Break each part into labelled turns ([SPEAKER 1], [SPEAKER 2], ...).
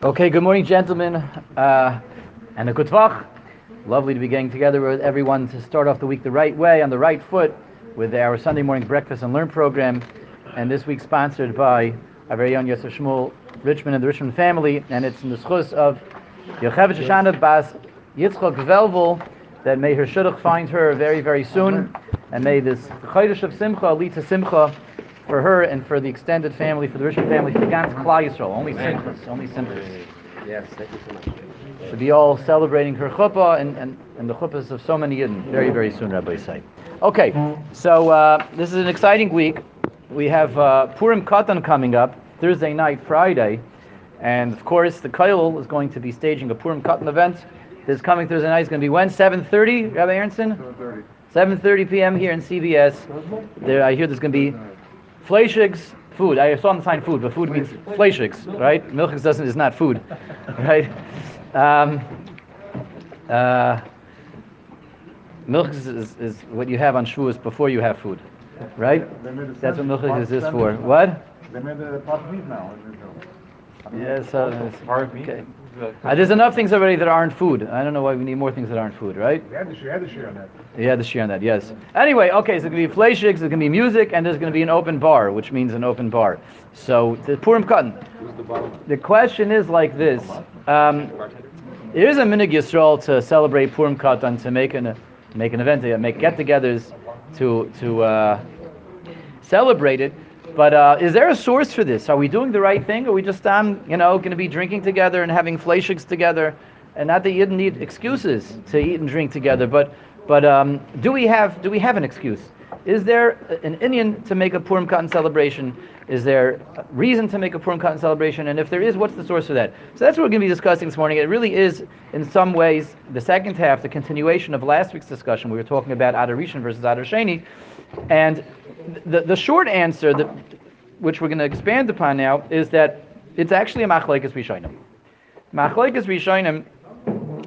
[SPEAKER 1] Okay, good morning, gentlemen, uh, and a good vach. Lovely to be getting together with everyone to start off the week the right way, on the right foot, with our Sunday morning breakfast and learn program. And this week sponsored by our very own Yosef Shmuel Richmond and the Richmond family, and it's in the schus of Yocheved Shoshana Bas Yitzchok Velvel that may her shidduch find her very, very soon, and may this Chodesh of Simcha lead to Simcha for her and for the extended family, for the Richmond family, for the Gans Klal Yisrael. Only Simchas, only Simchas.
[SPEAKER 2] Yes, thank you so much.
[SPEAKER 1] To be all celebrating her chuppah and, and, and the chuppahs of so many Yidden very, very soon, Rabbi say. Okay, so uh, this is an exciting week. We have uh, Purim Katan coming up, Thursday night, Friday. And of course, the Koil is going to be staging a Purim Katan event. This coming Thursday night is going to be when? 7.30, Rabbi Aronson? 7.30. 7.30 p.m. here in CBS. There, I hear there's going to be Fleischigs, food. I saw on the sign food, but food means Fleischigs, right? Milchigs doesn't is not food, right? Um, uh, milchigs is, is what you have on Shavuos before you have food, right? That's what milchigs is this for. What?
[SPEAKER 3] They made a pot of meat now in Israel.
[SPEAKER 1] Yes, uh, okay. Uh, there's enough things already that aren't food. I don't know why we need more things that aren't food, right?
[SPEAKER 3] We had to share, had to share on that.
[SPEAKER 1] Yeah, the share on that, yes. Anyway, okay, so it's going to be fleischigs, there's going to be music, and there's going to be an open bar, which means an open bar. So, the Purim Katan. The question is like this. Um, there is a minig Yisrael to celebrate Purim Katan, to make an, make an event, to make get-togethers, to, to uh, celebrate it. But uh, is there a source for this? Are we doing the right thing? Are we just, um, you know, going to be drinking together and having fleischigs together? And not that you didn't need excuses to eat and drink together, but but um, do we have do we have an excuse? Is there an Indian to make a Purim Katan celebration? Is there a reason to make a Purim Katan celebration? And if there is, what's the source for that? So that's what we're going to be discussing this morning. It really is, in some ways, the second half, the continuation of last week's discussion. We were talking about Adar Rishon versus Adar Sheni, and the, the short answer, that, which we're going to expand upon now, is that it's actually a machlekes rishonim. Machlekes rishonim,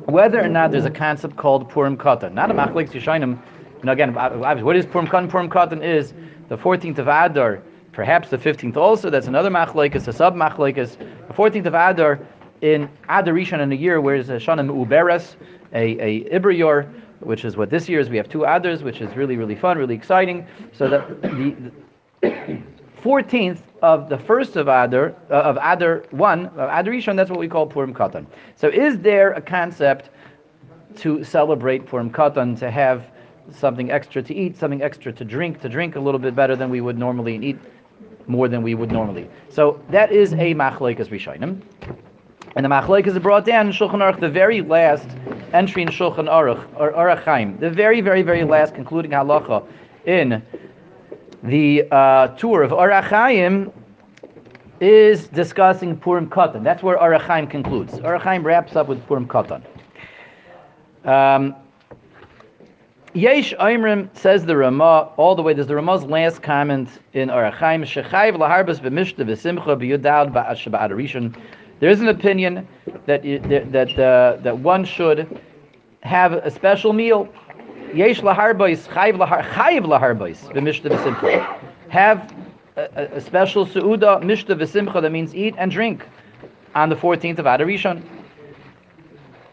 [SPEAKER 1] whether or not there's a concept called Purim Katan, not a machlekes rishonim. You know, again, what is Purim Katan? Purim Katan is the 14th of Adar, perhaps the 15th also. That's another machlekes, a sub machlekes. The 14th of Adar in Adar Rishon in a year, where is a Shana Uberes, a a Ibriyor, which is what this year is. We have two Adars, which is really, really fun, really exciting. So that the, the 14th of the first of Adar, uh, of Adar 1, of Adar Rishon, that's what we call Purim Katan. So is there a concept to celebrate Purim Katan, to have something extra to eat, something extra to drink, to drink a little bit better than we would normally and eat more than we would normally. So that is a machlekes rishonim. And the machlekes is brought down in Shulchan Aruch, the very last entry in Shulchan Aruch, or Aruch the very, very, very last concluding halacha in the uh, tour of Aruch is discussing Purim Katan. That's where Aruch concludes. Aruch wraps up with Purim Katan. Um, Yesh Oimrim says the Ramah all the way. There's the Ramah's last comment in Orach Chaim. Shechayv laharbas b'mishta v'simcha b'yudad ba'ashabad rishon. There is an opinion that that uh, that one should have a special meal. Yesh laharbais chayv lahar chayv laharbais v'simcha. Have a, a, special seuda mishta v'simcha that means eat and drink on the 14th of Adar Rishon.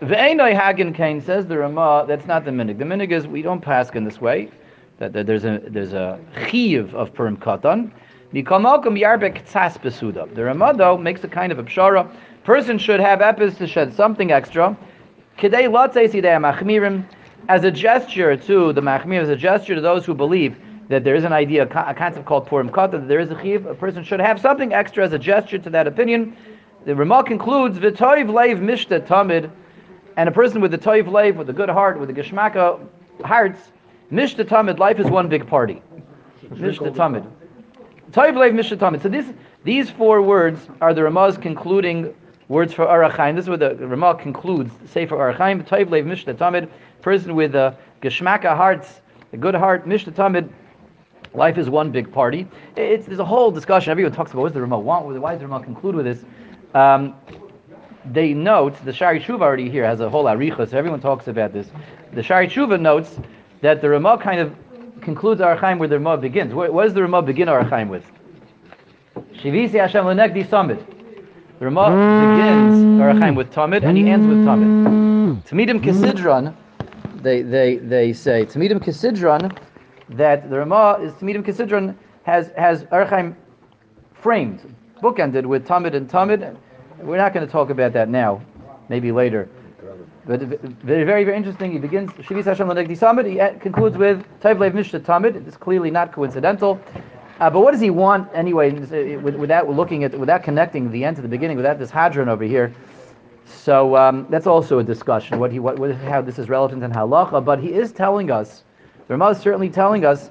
[SPEAKER 1] Ve'enoi Hagen Kain says the Ramah, that's not the minig. The minig is we don't pass in this way. That, that there's a there's a chiv of Purim Katan. Mikol Malcolm Yarbek Tzas Besuda. The though makes a kind of a pshara. Person should have epis to shed something extra. Kidei Latzei Sidei Machmirim as a gesture to the Machmir, as a gesture to those who believe that there is an idea, a concept called Purim Katan, that there is a chiv, a person should have something extra as a gesture to that opinion. The Ramah concludes, V'toiv leiv mishta tamid, and a person with a toiv leiv, with a good heart, with a geshmaka hearts, mishta tamid, life is one big party. Mishta tamid. Toiv leiv mishta tamid. So this, these four words are the Ramah's concluding words for Orach Chaim. This is where the Ramah concludes. Say for Orach Chaim, toiv leiv tamid, person with a geshmaka hearts, a good heart, mishta tamid, Life is one big party. It's, there's a whole discussion. Everyone talks about what does the Ramah want? Why does the Ramah conclude with this? Um, they note, the Shaarei Teshuvah already here has a whole aricha, so everyone talks about this. The Shaarei Teshuvah notes that the Ramah kind of concludes Orach Chaim where the Ramah begins. What, what does the Ramah begin Orach Chaim with? Shivisi Hashem Lenegdi Summit. The Rama begins Orach Chaim with Tamid and he ends with Tamid. Tamidim Kisidron, they, they, they say, Tamidim Kisidron, that the Rama is Tamidim Kisidron has, has Orach Chaim framed, bookended with Tamid and Tamid. We're not going to talk about that now, maybe later. But very, very, very interesting. He begins Shivis Hashem Lanegdi Samid. He uh, concludes with Taiv Lev Mishta Tamid. It's clearly not coincidental. Uh, but what does he want anyway? uh, Without looking at, without connecting the end to the beginning, without this hadron over here. So um, that's also a discussion. What he, what, what, how this is relevant in halacha. But he is telling us, the Ramah is certainly telling us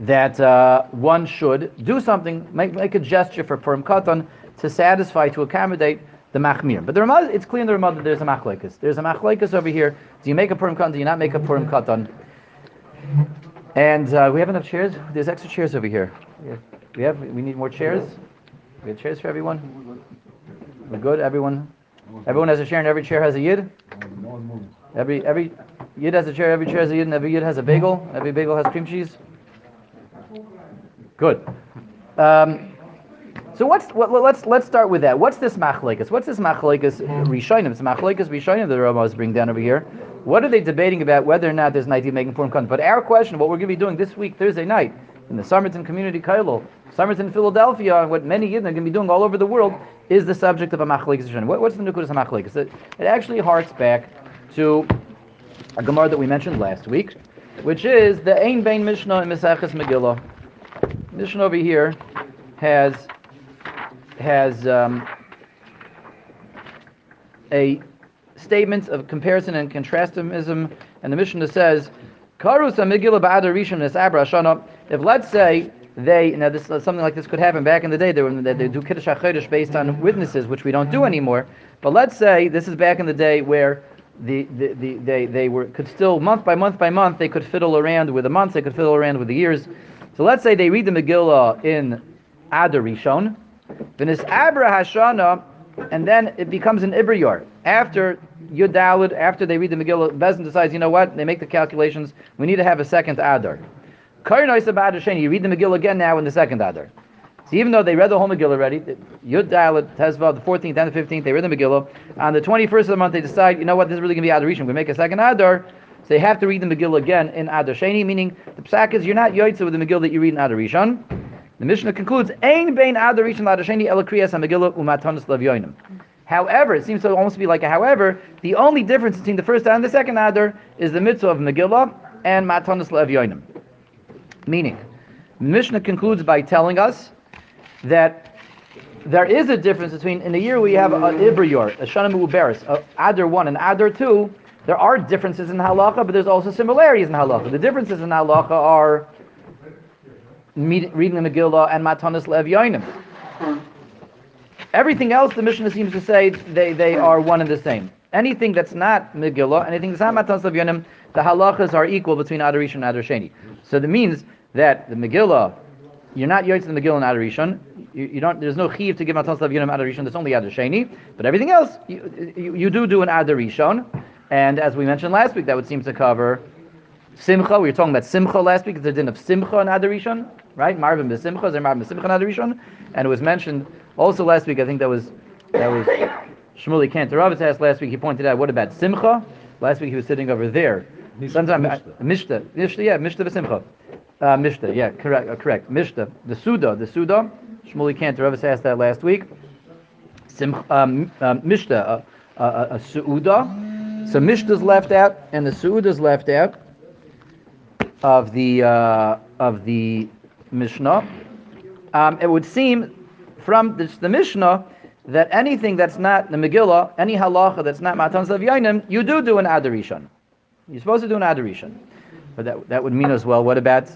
[SPEAKER 1] that uh, one should do something, make, make a gesture for Purim Katan to satisfy, to accommodate the machmir. But the Ramah, it's clear in the Ramah that there's a machlekes. There's a machlekes over here. Do you make a Purim Katan? Do you not make a Purim Katan? And uh, we have enough chairs. There's extra chairs over here. We have, we need more chairs. We have chairs for everyone. We're good. Everyone. Everyone has a chair, and every chair has a yid. Every every yid has a chair. Every chair has a yid, and every yid has a bagel. Every bagel has cream cheese. Good. Um, so what's what, let's let's start with that. What's this machlekes? What's this machlekes uh, hmm. rishonim? It's machlekes rishonim that the Ramos bring down over here. What are they debating about? Whether or not there's an idea of making Purim Katan. But our question, what we're going to be doing this week, Thursday night, in the Somerton Community Kailo, Somerton, Philadelphia, and what many Yidden are going to be doing all over the world, is the subject of a machlekes rishonim. What, what's the nukud of machlekes? It, it actually harks back to a gemara that we mentioned last week, which is the Ein Bein Mishnah in Maseches Megillah. Mishnah over here has has um, a statement of comparison and contrastism, and the Mishnah says, "Karus Megillah ba'adar rishon es abra shana." If let's say they now this something like this could happen back in the day. They, were, they, they do kiddush hachodesh based on witnesses, which we don't do anymore. But let's say this is back in the day where the, the, the, they, they were could still month by month by month they could fiddle around with the months, they could fiddle around with the years. So let's say they read the Megillah in Adar It's Abra Hashana, and then it becomes an Ibriyor. After Yudalid, after they read the Megillah, Beis Din decides, you know what, they make the calculations, we need to have a second Adar. You read the Megillah again now in the second Adar. So even though they read the whole Megillah already, Yud Dalit, Tezvav, the 14th and the 15th, they read the Megillah. On the 21st of the month, they decide, you know what, this is really going to be Adar Rishon. We're going to make a second Adar. So they have to read the Megillah again in Adar Sheni, meaning the psak is you're not yoitza with the Megillah that you read in Adar Rishon. The Mishnah concludes, Ein bein Adar Rishon Adar Sheni ela kriyas ha-Megillah umatanis levyoinim. However, it seems to almost be like a however, the only difference between the first and the second Adar is the mitzvah of Megillah and matanis levyoinim. Meaning, Mishnah concludes by telling us that there is a difference between in a year we have an Ibriyor, a Shana Mu'beris, a Adar 1 and Adar 2. There are differences in halacha, but there's also similarities in halacha. The differences in halacha are reading the Megillah and Matanis Lev. Everything else, the Mishnah seems to say they, they are one and the same. Anything that's not Megillah, anything that's not Matanis Lev the halachas are equal between Adarishon and Adarsheni. So that means that the Megillah, you're not Yoitz the Megillah and Adar Rishon. You, you don't. There's no chiv to give Matanis Lev Yoinim Adarishon. There's only Adarsheni. But everything else, you, you, you do do an Adar Rishon. And as we mentioned last week, that would seem to cover Simcha. We were talking about Simcha last week. It's the din of Simcha and Adar Rishon, right? Marvin b'Simcha, is there Marvin b'Simcha and Adar Rishon? And it was mentioned also last week. I think that was that was Shmuley Kantarovitz asked last week. He pointed out, what about Simcha? Last week he was sitting over there. Sometimes Mishta, Mishta, yeah, Mishta b'Simcha. Uh, Mishta, yeah, correct, uh, correct. Mishta, the Suda, the Suda. Shmuley Kantarovitz asked that last week. Simcha, um, um, Mishta, uh, uh, a Suuda. So Mishta's left out, and the Suuda's left out of the uh, of the Mishnah. Um, it would seem from this, the Mishnah that anything that's not the Megillah, any halacha that's not Matan Yainim, you do do an Adarishon. You're supposed to do an Adarishon. But that, that would mean as well, what about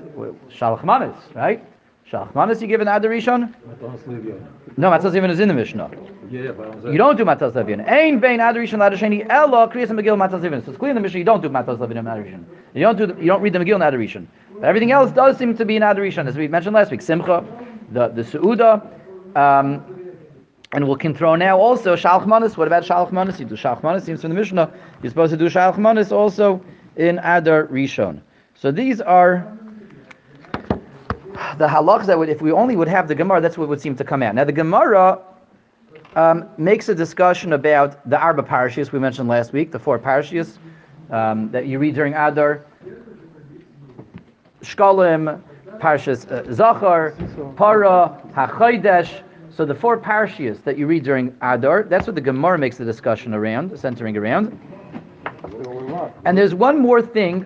[SPEAKER 1] Shalach Manis, right? Shalach Manis, you give an Adarishon? No, Matzah Zevin is in the Mishnah.
[SPEAKER 3] Yeah, but
[SPEAKER 1] You don't do Matzah Zevin. Ain bein Adarishon Ladasheni Ella Kriyas Megillah Matzah Zevin. So it's clear in the Mishnah you don't do Matzah Zevin and Adarishon. You don't do the, you don't read the Megillah. But everything else does seem to be an Adarishon, as we mentioned last week. Simcha, the the Suuda, um, and we can throw now also Shalach Manis. What about Shalach Manis? You do Shalach Manis. Seems from the Mishnah you're supposed to do Shalach Manis also in Adar Rishon. So these are the halachas that would, if we only would have the Gemara, that's what would seem to come out. Now the Gemara um, makes a discussion about the Arba parashas we mentioned last week, the four parashas um, that you read during Adar. Shkolim, Parshas uh, Zachar, Para, HaChodesh. So the four parashas that you read during Adar, that's what the Gemara makes the discussion around, centering around. And there's one more thing.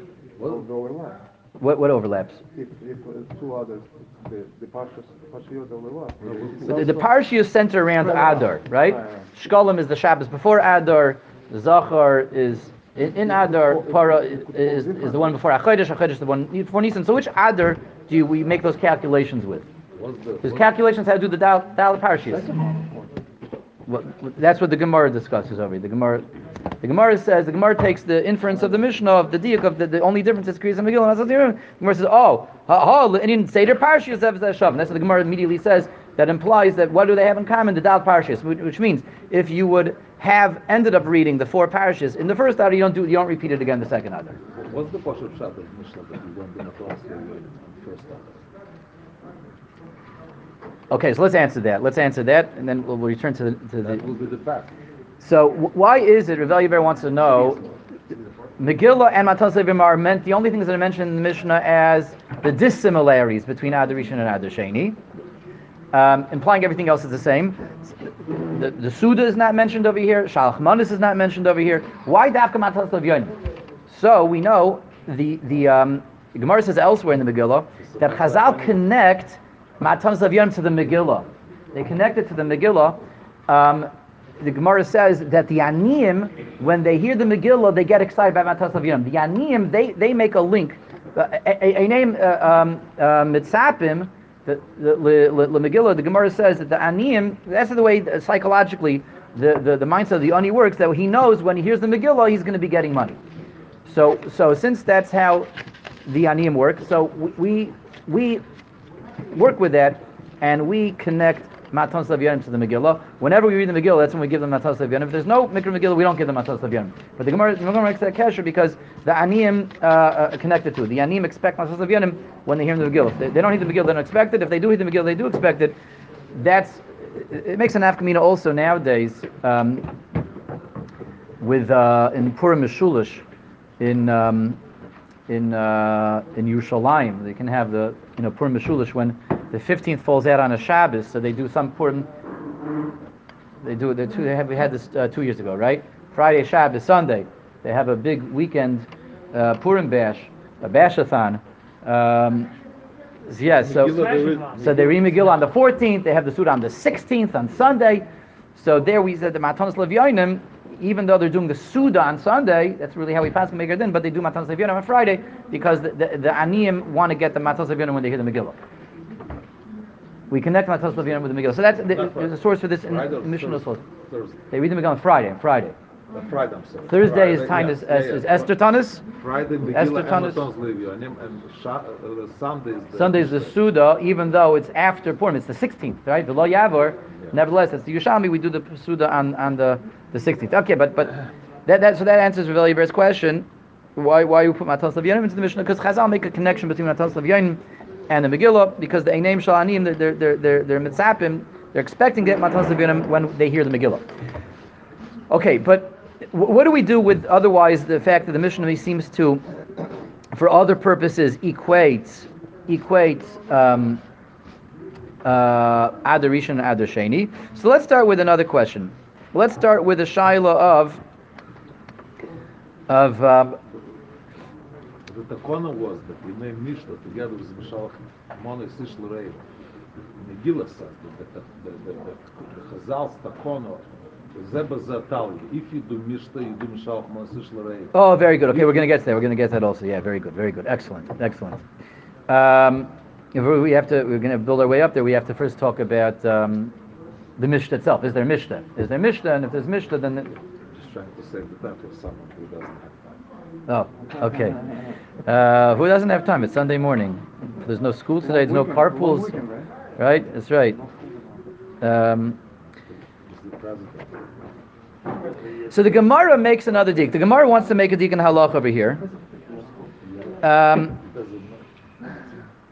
[SPEAKER 1] What, what overlaps?
[SPEAKER 4] If, if uh, two others, the, the Pashas, Pashiyot overlap.
[SPEAKER 1] The, the parashas center around Adar, right? Shkolim is the Shabbos before Adar. Zachar is in, in Adar. Para is, is the one before Achodesh. Achodesh is the one before Nisan. So which Adar do we make those calculations with? His calculations have to do the Dal, Dal. Well, that's what the Gemara discusses over here. The Gemara, the Gemara says the Gemara takes the inference of the Mishnah of the diak of the, the only difference is Kriyas and Megillah. And the Gemara says. Oh, ha. And Seder that shav. And that's what the Gemara immediately says. That implies that what do they have in common? The Dal parashas, which, which means if you would have ended up reading the four parishes in the first hour, you don't do you don't repeat it again the second hour.
[SPEAKER 3] what's the Pshat of Mishnah that you went in a class in the first uh, time?
[SPEAKER 1] Okay, so let's answer that. Let's answer that, and then we'll, we'll return to the to
[SPEAKER 3] That will
[SPEAKER 1] the.
[SPEAKER 3] be the fact.
[SPEAKER 1] So wh- why is it? Yever wants to know. Megillah and Matas Levim are meant the only things that are mentioned in the Mishnah as the dissimilarities between Adar Rishon and Adar Sheni, um, implying everything else is the same. The, the Suda is not mentioned over here. Shalach Manis is not mentioned over here. Why Dafka Matas Levim? So we know the the, um, Gemara says elsewhere in the Megillah that Chazal connect Matanas Levim to the Megillah. They connect it to the Megillah. Um, the Gemara says that the Aniyim, when they hear the Megillah, they get excited by Matas Levim. The Aniyim, they, they make a link. Uh, a, name, uh, um, uh, Mitzapim, the, the, the, Megillah, the Gemara says that the Aniyim, that's the way psychologically the, the, the mindset of the Ani works, that he knows when he hears the Megillah, he's going to be getting money. So, so since that's how the Aniyim work, so we, we work with that and we connect Matanas Levyonim to the Megillah. Whenever we read the Megillah, that's when we give them Matanas Levyonim. If there's no Mikra Megillah, we don't give them Matanas Levyonim. But the Gemara, the Gemara makes that kasher because the Aniyim uh, uh, connected to it. The Aniyim expect Matanas Levyonim when they hear the Megillah. They, they don't hear the Megillah, they don't expect it. If they do hear the Megillah, they do expect it. That's it makes an afkamina also nowadays um, with uh, in Purim Mishulish in um, in uh, in Yerushalayim. They can have the you know Purim Mishulish when the 15th falls out on a Shabbos, so they do some Purim. They do it. Two, they have, we had this uh, two years ago, right? Friday, Shabbos, Sunday. They have a big weekend uh, Purim bash, a bashathon. Um, yeah, so so they read Megillah on the 14th. They have the Suda on the 16th on Sunday. So there we said the Matanas Levyonim, even though they're doing the Suda on Sunday, that's really how we pass Megar Din, but they do Matanas Levyonim on Friday because the, the, the Aniyim want to get the Matanas Levyonim when they hear the Megillah. We connect Matanas Levyonim with the Megillah. So that's the, source for this in
[SPEAKER 3] Friday
[SPEAKER 1] Mishnah.
[SPEAKER 3] Thursday? Thursday.
[SPEAKER 1] They read the Megillah on Friday. Friday.
[SPEAKER 3] Uh, Friday.
[SPEAKER 1] Thursday is time
[SPEAKER 3] yeah,
[SPEAKER 1] is,
[SPEAKER 3] yeah,
[SPEAKER 1] is,
[SPEAKER 3] yeah.
[SPEAKER 1] is Esther Tanis.
[SPEAKER 3] Friday,
[SPEAKER 1] Esther
[SPEAKER 3] Megillah,
[SPEAKER 1] Tanis.
[SPEAKER 3] and Matanas Levyonim, and Sha- uh, Sunday is the...
[SPEAKER 1] Sunday is the Suda, even though it's after Purim. It's the 16th, right? The Lo Yavor. Nevertheless, it's the Yushami. We do the Suda on, on the, the 16th. Okay, but but that, that so that answers Rav Eliyahu's question. Why why you put Matanas Levyonim into the Mishnah? Because Chazal make a connection between Matanas Levyonim and the Megillah because the Einim Shalanim they're they're they're they're mitzapim. They're expecting to get Matanas Levyonim when they hear the Megillah. Okay, but what do we do with otherwise the fact that the Mishnah seems to, for other purposes, equates equates um, uh, and Adar Sheni. So let's start with another question. Let's start with the shaila of of um,
[SPEAKER 3] The takona was that we named Mishnah together with Mishalach Mona Sish L'Rei. Megillah says that the, the, the, the, the Chazal's takona If you do Mishnah, you do Mishalach Mona Sish L'Rei.
[SPEAKER 1] oh, very good. Okay, we're going to get to that. We're going to get that also. Yeah, very good, very good, excellent, excellent. Um, if we have to. We're going to build our way up there. We have to first talk about um, the Mishnah itself. Is there Mishnah? Is there Mishnah? And if there's Mishnah, then it-
[SPEAKER 3] Just trying to save the time for someone who doesn't have.
[SPEAKER 1] Oh, okay. Uh, who doesn't have time? It's Sunday morning. There's no school today. There's no carpools. Right? That's right. Um,
[SPEAKER 3] It's the president.
[SPEAKER 1] so the Gemara makes another dig. The Gemara wants to make a dig in halach over here. Um,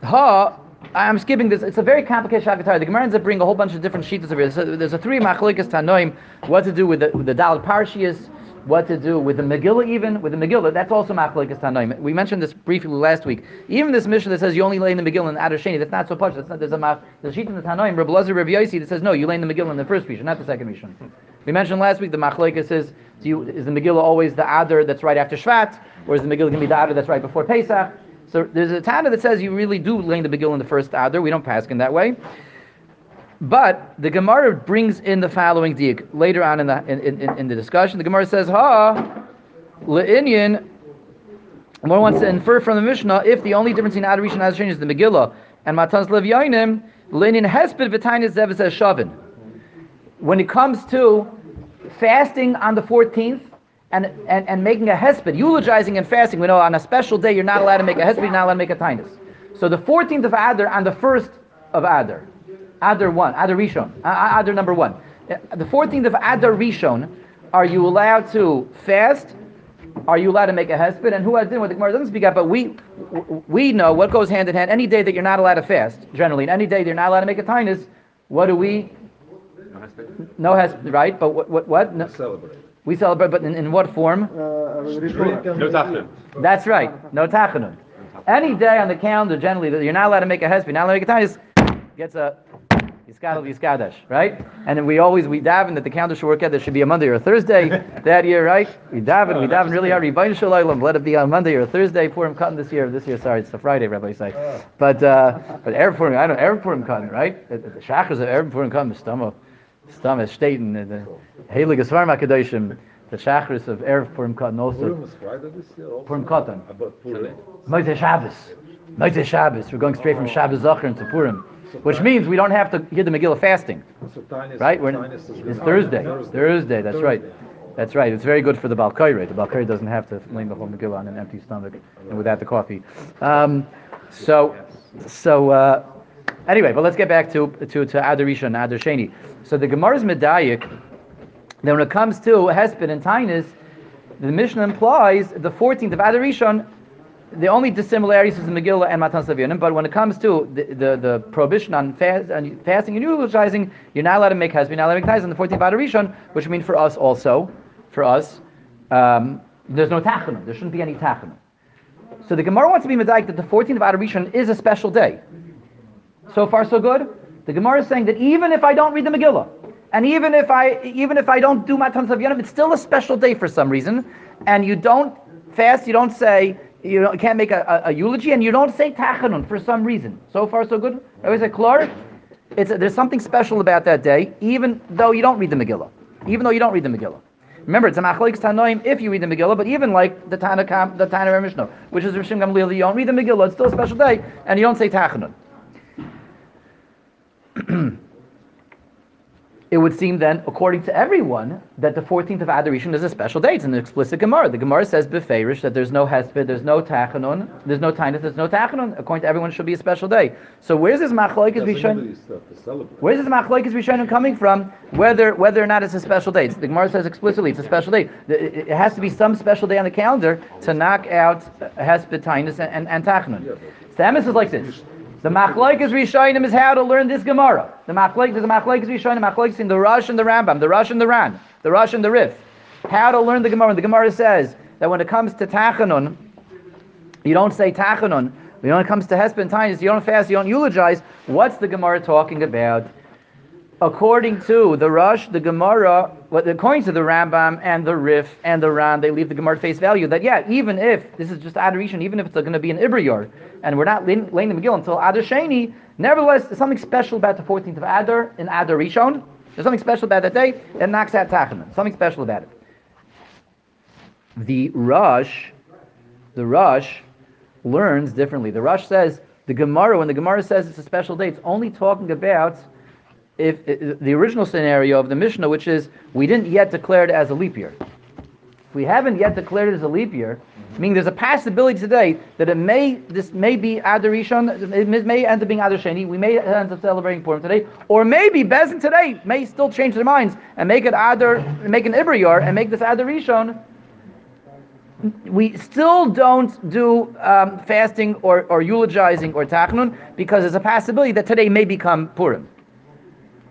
[SPEAKER 1] ha I'm skipping this. It's a very complicated Shakatar. The Gemara ends up bringing a whole bunch of different sheets over here. So there's a three machlikas tanoim. What to do with the with the Dal Parshias? What to do with the Megillah? Even with the Megillah, that's also machlikas tanoim. We mentioned this briefly last week. Even this mission that says you only lay in the Megillah in Adar Sheni, that's not so much. That's not. There's a mach, there's a sheet in the Tanoim. Rabbi Lazar, Rabbi Yossi that says no, you lay in the Megillah in the first mission, not the second mission. We mentioned last week the machlikas is do you, is the Megillah always the Adar that's right after Shvat, or is the Megillah going to be the Adar that's right before Pesach? So there's a Tana that says you really do lay in the Megillah in the first Adar. We don't pass in that way. But the Gemara brings in the following diak later on in the in, in, in the discussion. The Gemara says, "Ha le'inyan." One wants to infer from the Mishnah if the only difference in Adar Rishon and Adar Sheni is the Megillah and Matan Lev Yainim, le'inyan hesped v'tainis zev says shavin. When it comes to fasting on the 14th and, and, and making a hesped, eulogizing and fasting, we know on a special day you're not allowed to make a hesped, you're not allowed to make a tinus. So the 14th of Adar on the 1st of Adar, Adar 1, Adar Rishon, Adar number 1. The 14th of Adar Rishon, are you allowed to fast? Are you allowed to make a hesped? And who has din with the Gemara doesn't speak up, but we we know what goes hand in hand. Any day that you're not allowed to fast, generally, and any day you're not allowed to make a tinus, what do we? No hesped, right? But what what what? No,
[SPEAKER 3] Celebrate.
[SPEAKER 1] we celebrate, but in, in what form?
[SPEAKER 4] Uh,
[SPEAKER 5] No tachanun.
[SPEAKER 1] That's right. No tachanun. Any day on the calendar, generally, that you're not allowed to make a hesped, not allowed to make a tinus, gets a yiskadel yiskadesh, right? And then we always we daven that the calendar should work out. There should be a Monday or a Thursday that year, right? We daven, we daven really hard. Ribono Shel Olam, let it be on Monday or a Thursday. Purim Katan this year. This year, sorry, it's a Friday, Rabbi say. But uh, but Erev Purim, I don't know Erev Purim Katan, right? The, the shachars of Erev Purim Katan, Stama, Stama, Staten, the Heilige Svarma Kedoshim, the shachars of Erev Purim Katan also.
[SPEAKER 3] Purim is Friday this year also?
[SPEAKER 1] Purim Katan.
[SPEAKER 3] About Purim.
[SPEAKER 1] Motzei Shabbos. Motzei Shabbos. We're going straight from Shabbos Zachar into Purim, which means we don't have to hear the Megillah fasting,
[SPEAKER 3] So
[SPEAKER 1] right? We're, it's Thursday.
[SPEAKER 3] Thursday.
[SPEAKER 1] Thursday. That's right. That's right. It's very good for the Baal Koreh. The Baal Koreh doesn't have to lean the whole Megillah on an empty stomach and without the coffee. Um, so, so uh, anyway, but let's get back to to to Adar Rishon and Adar Sheni. So the Gemara's medayik. Then when it comes to Hesped and Tainus, the Mishnah implies the 14th of Adar Rishon the only dissimilarities is the Megillah and Matanas Levyonim, but when it comes to the, the, the prohibition on, fast, on fasting and eulogizing, you're not allowed to make husband, not allowed to make on the 14th of Rishon, which means for us also, for us, um, there's no tachanum. There shouldn't be any tachanum. So the Gemara wants to be medayik that the 14th of Rishon is a special day. So far, so good. The Gemara is saying that even if I don't read the Megillah, and even if I even if I don't do Matanas Levyonim, it's still a special day for some reason, and you don't fast, you don't say you don't, can't make a, a, a eulogy, and you don't say tachanun for some reason. So far, so good. I always say, Clark, it's there's something special about that day, even though you don't read the Megillah. Even though you don't read the Megillah. Remember, it's a machlekes tanoim if you read the Megillah, but even like the Tana Kam, the Tana Mishnah, which is Rishim Gamliel, you don't read the Megillah. It's still a special day, and you don't say tachanun. it would seem then, according to everyone, that the 14th of Adar Rishon is a special day. It's an explicit Gemara. The Gemara says beferish that there's no hesped, there's no tachanun, there's no tinus, there's no tachanun. According to everyone, it should be a special day. So where's this machlokes
[SPEAKER 3] Doesn't
[SPEAKER 1] Rishon?
[SPEAKER 3] mean that you still have to celebrate.
[SPEAKER 1] Where's this machlokes Rishonim coming from? Whether whether or not it's a special day. The Gemara says explicitly it's a special day. It has to be some special day on the calendar to knock out hesped, tinus, and, and, and tachanun. Samus is like this. The machlokes Rishonim is how to learn this Gemara. The machlokes a machlokes Rishonim, machlokes in the Rosh and the Rambam, the Rosh and the Ran, the Rosh and the Rif. How to learn the Gemara. The Gemara says that when it comes to tachanun, you don't say tachanun. When it comes to hesped and tinus, you don't fast, you don't eulogize. What's the Gemara talking about? According to the Rosh, the Gemara, what according to the Rambam and the Rif and the Ran, they leave the Gemara face value that yeah, even if this is just adoration, even if it's going to be an Ibriyor, and we're not laying, laying the Megillah until Adar Sheni, nevertheless, there's something special about the 14th of Adar in Adar Rishon. There's something special about that day. It knocks out Tachanun. Something special about it. The Rosh, the Rosh learns differently. The Rosh says the Gemara, when the Gemara says it's a special day, it's only talking about if, if the original scenario of the Mishnah, which is we didn't yet declare it as a leap year. If we haven't yet declared it as a leap year, meaning there's a possibility today that it may this may be Adar Rishon, it may- end up being Adar Sheni. We may end up celebrating Purim today, or maybe Beis Din today may still change their minds and make it Adar, make an Ibriyar and make this Adar Rishon we still don't do um, fasting or, or eulogizing or tachnun because there's a possibility that today may become Purim.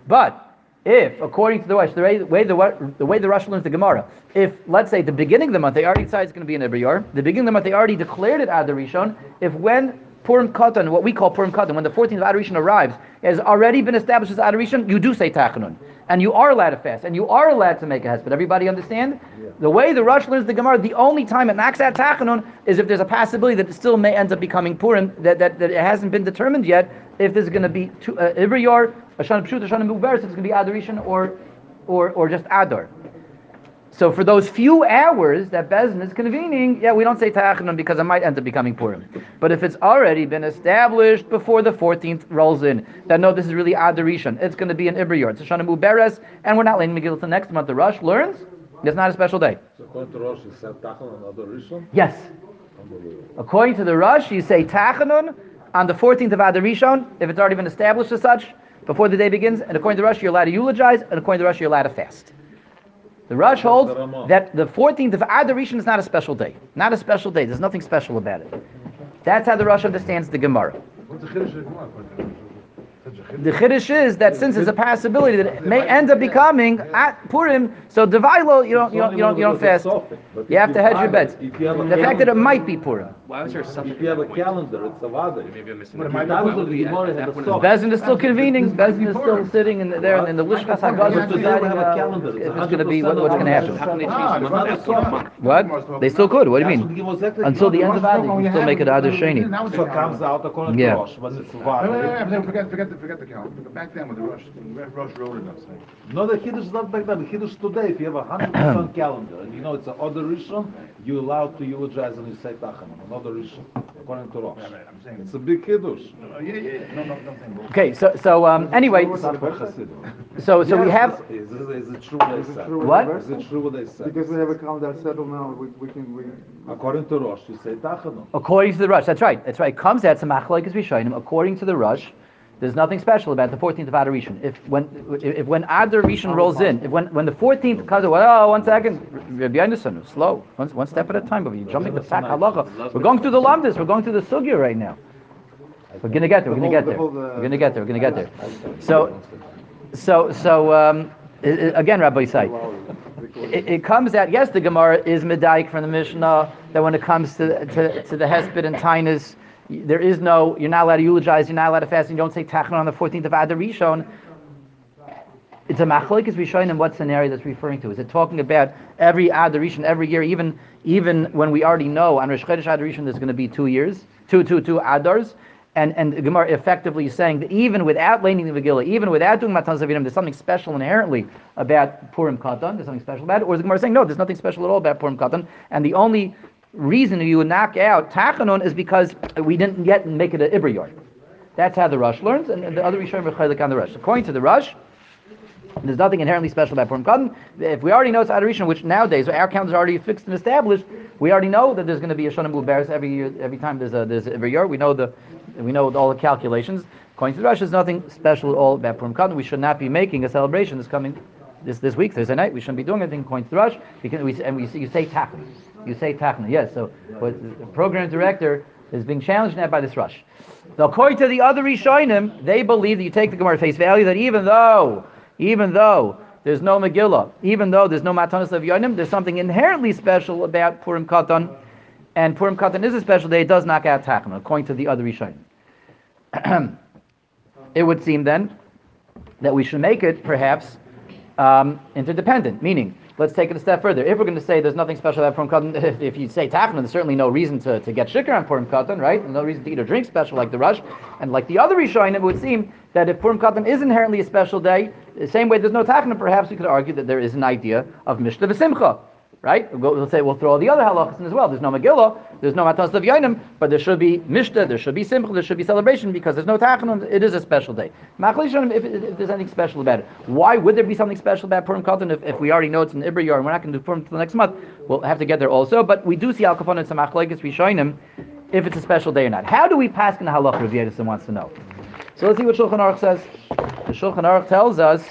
[SPEAKER 1] But if, according to the way the way the, the, way the Rosh learns the Gemara, if let's say the beginning of the month they already decided it's going to be in Ibriyar, the beginning of the month they already declared it Adar Rishon, if when Purim Katan, what we call Purim Katan, when the 14th of Adar Rishon arrives, has already been established as Adar Rishon, you do say Tachanun. And you are allowed to fast, and you are allowed to make a hesped. Everybody understand? Yeah. The way the Rosh learns the Gemara, the only time it knocks out Tachanun is if there's a possibility that it still may end up becoming Purim, that, that, that it hasn't been determined yet, if there's going to be two, uh, every year, Ashana Pshut, Ashana Mubaris, it's going to be Adar Rishon or, or, or just Adar. So for those few hours that Beis Din is convening, yeah, we don't say Ta'achanun because it might end up becoming Purim. But if it's already been established before the 14th rolls in, that no, this is really Adar Rishon, it's going to be an Ibriyot, it's Shana Muberes, and we're not laying Megillah the next month. The Rosh learns, it's not a special day.
[SPEAKER 3] So according to Rosh, you said Tachanun on Adar Rishon?
[SPEAKER 1] Yes. According to the Rosh, you say Tachanun on the 14th of Adar Rishon, if it's already been established as such, before the day begins, and according to the Rosh, you're allowed to eulogize, and according to Rosh, you're allowed to fast. The Rosh holds that the 14th of Adar Rishon is not a special day. Not a special day. There's nothing special about it. That's how the Rosh understands the Gemara. The chiddush is that since it's a possibility that it may end up becoming at Purim, so Devailo, you don't, you don't, you don't, you don't fast. You have to hedge your bets. The fact that it might be Purim.
[SPEAKER 3] Why was there something? If you have a calendar, it's a vada. Maybe I'm missing.
[SPEAKER 1] Beis Din is still convening. Beis Din is still sitting in there in the Lishkas HaGazis deciding uh, if it's going to be what's going to happen. What? They still could. What do you mean? Until the end of Adar, you can still make it Adar Sheni.
[SPEAKER 3] So it comes out according to Rosh, but it's vada.
[SPEAKER 4] Forget, forget, forget the calendar. Back then, with the Rosh, Rosh wrote it, I'm saying.
[SPEAKER 3] No, the Chiddush is not back then. The Chiddush today, if you have a hundred percent calendar, and you know it's an Adar Rishon, you're allowed to eulogize and you say Tachanun, another Rishon, according to Rosh.
[SPEAKER 4] Right, right, I'm saying
[SPEAKER 3] It's a big Chiddush.
[SPEAKER 4] Uh, yeah, yeah, yeah. No, no, no, no.
[SPEAKER 1] Okay, so so um, anyway,
[SPEAKER 3] It's not
[SPEAKER 1] so so we have
[SPEAKER 3] Is, is, is it true what they said?
[SPEAKER 4] true
[SPEAKER 1] What?
[SPEAKER 3] Is it true what they said?
[SPEAKER 4] Because we have a calendar settled now, we, we can, we.
[SPEAKER 3] According to Rosh, you say Tachanun.
[SPEAKER 1] according to the Rosh. That's right. That's right. It comes out some machlokes rishonim. According to the Rush, there's nothing special about the 14th of Adar Rishon. If when if when Adar Rishon rolls in, if when when the 14th comes, well, oh, one second, Rabbi Anderson, slow, one, one step at a time. But you're jumping the fat halacha. We're going through the lamdas. We're going through the sugya right now. We're gonna get there. We're gonna get there. We're gonna get there. We're gonna get there. So, so, so um, again, Rabbi Isai, it, it comes out. Yes, the Gemara is medaik from the Mishnah that when it comes to to, to the hesped and tinus, there is no. You're not allowed to eulogize. You're not allowed to fast. And you don't say tachan on the 14th of Adar Rishon. It's a machlokes Rishonim. What scenario that's referring to? Is it talking about every Adar Rishon every year, even even when we already know on Rosh Chodesh Adar Rishon there's going to be two years, two two two Adars, and and Gemara effectively is saying that even without laning the Megillah, even without doing Matan Zavidim, there's something special inherently about Purim Katan. There's something special about it. Or is the Gemara saying no? There's nothing special at all about Purim Katan, and the only reason you would knock out Tachanon is because we didn't yet make it an Ibriyar. That's how the Rosh learns, and the other Rishonim are chaylik on the Rosh. According to the Rosh, there's nothing inherently special about Purim Katan. If we already know it's Adar Rishon, which nowadays our calendar is already fixed and established, we already know that there's going to be a Shana Mubaris every year. Every time there's a there's a, every year, we know the we know all the calculations. According to the Rosh, there's nothing special at all about Purim Katan. We should not be making a celebration this coming this this week Thursday night. We shouldn't be doing anything. According to the Rosh, because we and we you say Tachna, you say Tachna. Yes. So, the program director is being challenged now by this Rosh. According to the other Rishonim, they believe that you take the Gemara face value that even though even though there's no Megillah, even though there's no Matanas of Yonim, there's something inherently special about Purim Katan, and Purim Katan is a special day. It does knock out Tachna, according to the other Rishonim. it would seem then that we should make it perhaps um, interdependent, meaning let's take it a step further. If we're going to say there's nothing special about Purim Katan, if, if you say Tachna, there's certainly no reason to, to get shikar on Purim Katan, right? No reason to eat or drink special like the Rosh. And like the other Rishonim, it would seem that if Purim Katan is inherently a special day, the same way there's no Tachna, perhaps we could argue that there is an idea of Mishta V'Simcha. Right? We'll, we'll say we'll throw all the other halachas in as well. There's no Megillah, there's no Matas of but there should be Mishnah, there should be Simcha, there should be celebration because there's no Tachanun. It is a special day. Machli if, if there's anything special about it, why would there be something special about Purim Katan if, if we already know it's an Ibriyar and we're not going to do Purim until next month? We'll have to get there also. But we do see Al Kapon and some Machlekes Rishonim if it's a special day or not. How do we pass in the halach? Rav Yedison wants to know. So let's see what Shulchan Aruch says. The Shulchan Aruch tells us.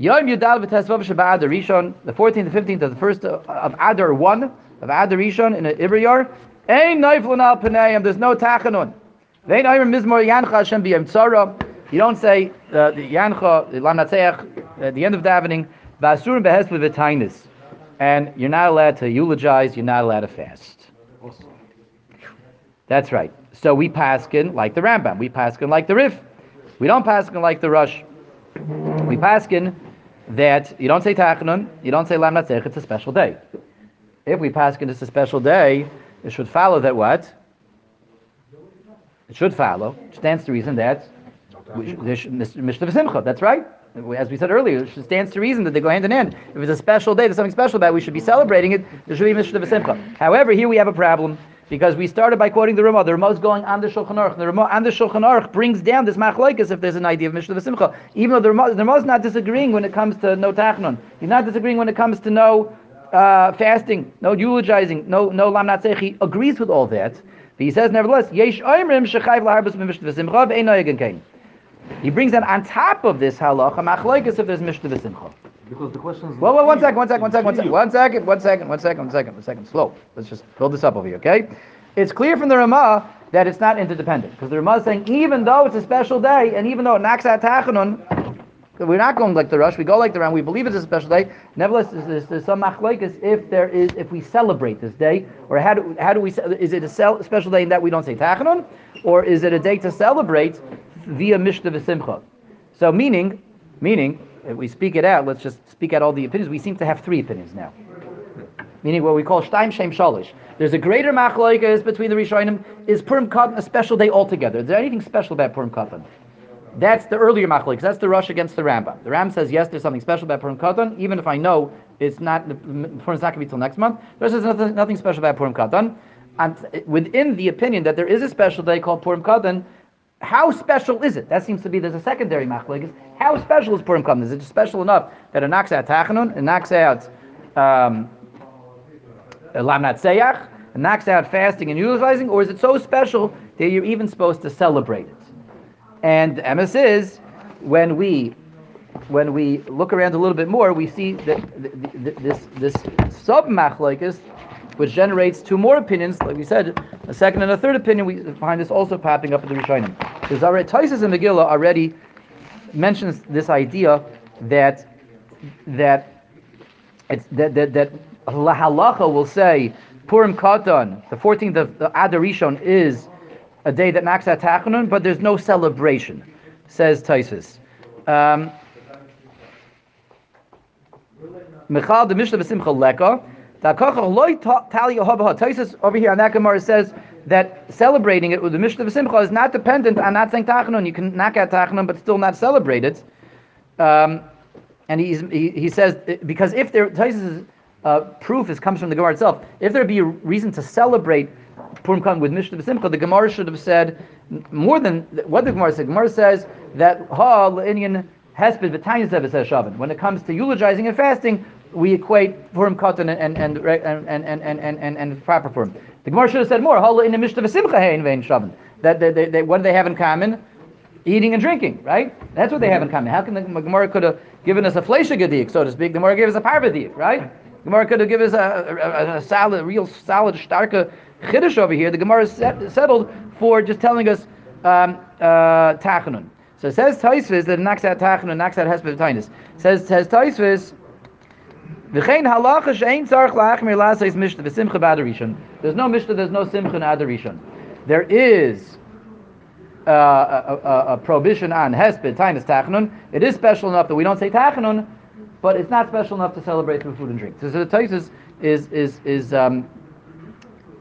[SPEAKER 1] Yom Yudal v'Tesvav Adar Rishon, the 14th and 15th of the first of Adar 1, of Adarishon in an Ibriyar, Ein Neiflin al Paneim, there's no Tachanun. Vein Ayrim Mizmor Yancha Hashem B'Yem Tzara. You don't say uh, the Yancha, the Lam Natseach, at the end of davening, Basurim Behes V'Vitainis. And you're not allowed to eulogize, you're not allowed to fast. That's right. So we paskin like the Rambam. We paskin like the Rif. We don't paskin like the Rosh. We paskin that you don't say Tachanun, you don't say Lam Natzech, it's a special day. If we paskin it's a special day, it should follow that what? It should follow. It stands to reason that Mishta Simcha. That's right. As we said earlier, it stands to reason that they go hand in hand. If it's a special day, there's something special about it, we should be celebrating it. There should be Mishta Simcha. However, here we have a problem because we started by quoting the Ramah. The Ramah is going on the Shulchan Aruch. The Ramah on the Shulchan Aruch brings down this machlokes if there's an idea of Mishnah Simcha. Even though the Ramah, the Ramah is not disagreeing when it comes to no tachnon. He's not disagreeing when it comes to no uh, fasting, no eulogizing, no no lam natzech. He agrees with all that. But he says, nevertheless, yesh oimrim shechayv laharbus b'mishnah v'simcha v'ein noyegen kain. He brings that on top of this halacha machlokes if there's mishnah v'simcha.
[SPEAKER 3] Because the question is.
[SPEAKER 1] Well, well, one second, one second, one second, one second, one second, one second, one second, one second, one second. Slow. Let's just build this up over here, okay? It's clear from the Ramah that it's not interdependent because the Ramah is saying even though it's a special day and even though it knocks out Tachanun, we're not going like the Rosh. We go like the round. We believe it's a special day. Nevertheless, there's, there's, some machlekes if there is if we celebrate this day, or how do how do we is it a cel- special day in that we don't say Tachanun, or is it a day to celebrate via Mishta v'Simcha? So meaning, meaning, if we speak it out, let's just speak out all the opinions. We seem to have three opinions now. Meaning what we call Shtaim Shem Shalish. There's a greater machlokes between the Rishonim. Is Purim Katan a special day altogether? Is there anything special about Purim Katan? That's the earlier machlokes. That's the Rosh against the Rambam. The Ram says yes, there's something special about Purim Katan, even if I know it's not Purim's not going to be till next month. There's nothing, nothing special about Purim Katan. And within the opinion that there is a special day called Purim Katan, how special is it? That seems to be there's a secondary machlokes. How special is Purim Katan? Is it special enough that it knocks out Tachanun, it knocks out um, Lam Natseyach, it knocks out fasting and utilizing, or is it so special that you're even supposed to celebrate it? And emes is when we when we look around a little bit more, we see that th- th- th- this this sub machlokes, which generates two more opinions, like we said, a second and a third opinion. We find this also popping up in the Rishonim. Because already Taisus and Megillah already mentions this idea that that it's that that, that halacha will say Purim Katan, the 14th of the Adar Rishon, is a day that knocks out Tachanun, but there's no celebration, says Taisus. Um, the Mishta v'Simcha Leka. Over here on that Gemara says that celebrating it with the Mishnah of Simcha is not dependent on not saying Tachanun. You can knock out Tachanun, but still not celebrate it. Um, and he, he says because if there Taisus' uh, proof is comes from the Gemara itself, if there be a reason to celebrate Purim Katan with Mishta Simcha, the Gemara should have said more than what the Gemara said. Gemara says that ha le'inyan hesped shavan. When it comes to eulogizing and fasting, we equate Purim Katan and and and and and and and, and, proper Purim. The Gemara should have said more ha le'inyan Mishta v'Simcha hein vein shavan. That they, they, they, what do they have in common? Eating and drinking, right? That's what they have in common. How can the Gemara could have given us a fleisha gedik, so to speak? The Gemara gave us a parvadik, right? The Gemara could have given us a, a, a solid, real solid, starke chiddush over here. The Gemara is set, settled for just telling us um, uh, tachanun. So it says Taisvis that knocks out tachanun, knocks out hesped. Says says Taisvis. V'chein halacha she'ein la'achmir mishta v'simcha. There's no mishnah, there's no simcha in. There is uh, a, a, a prohibition on hesped tainis tachanun. It is special enough that we don't say tachanun, but it's not special enough to celebrate through food and drink. So the Taisus is is is um,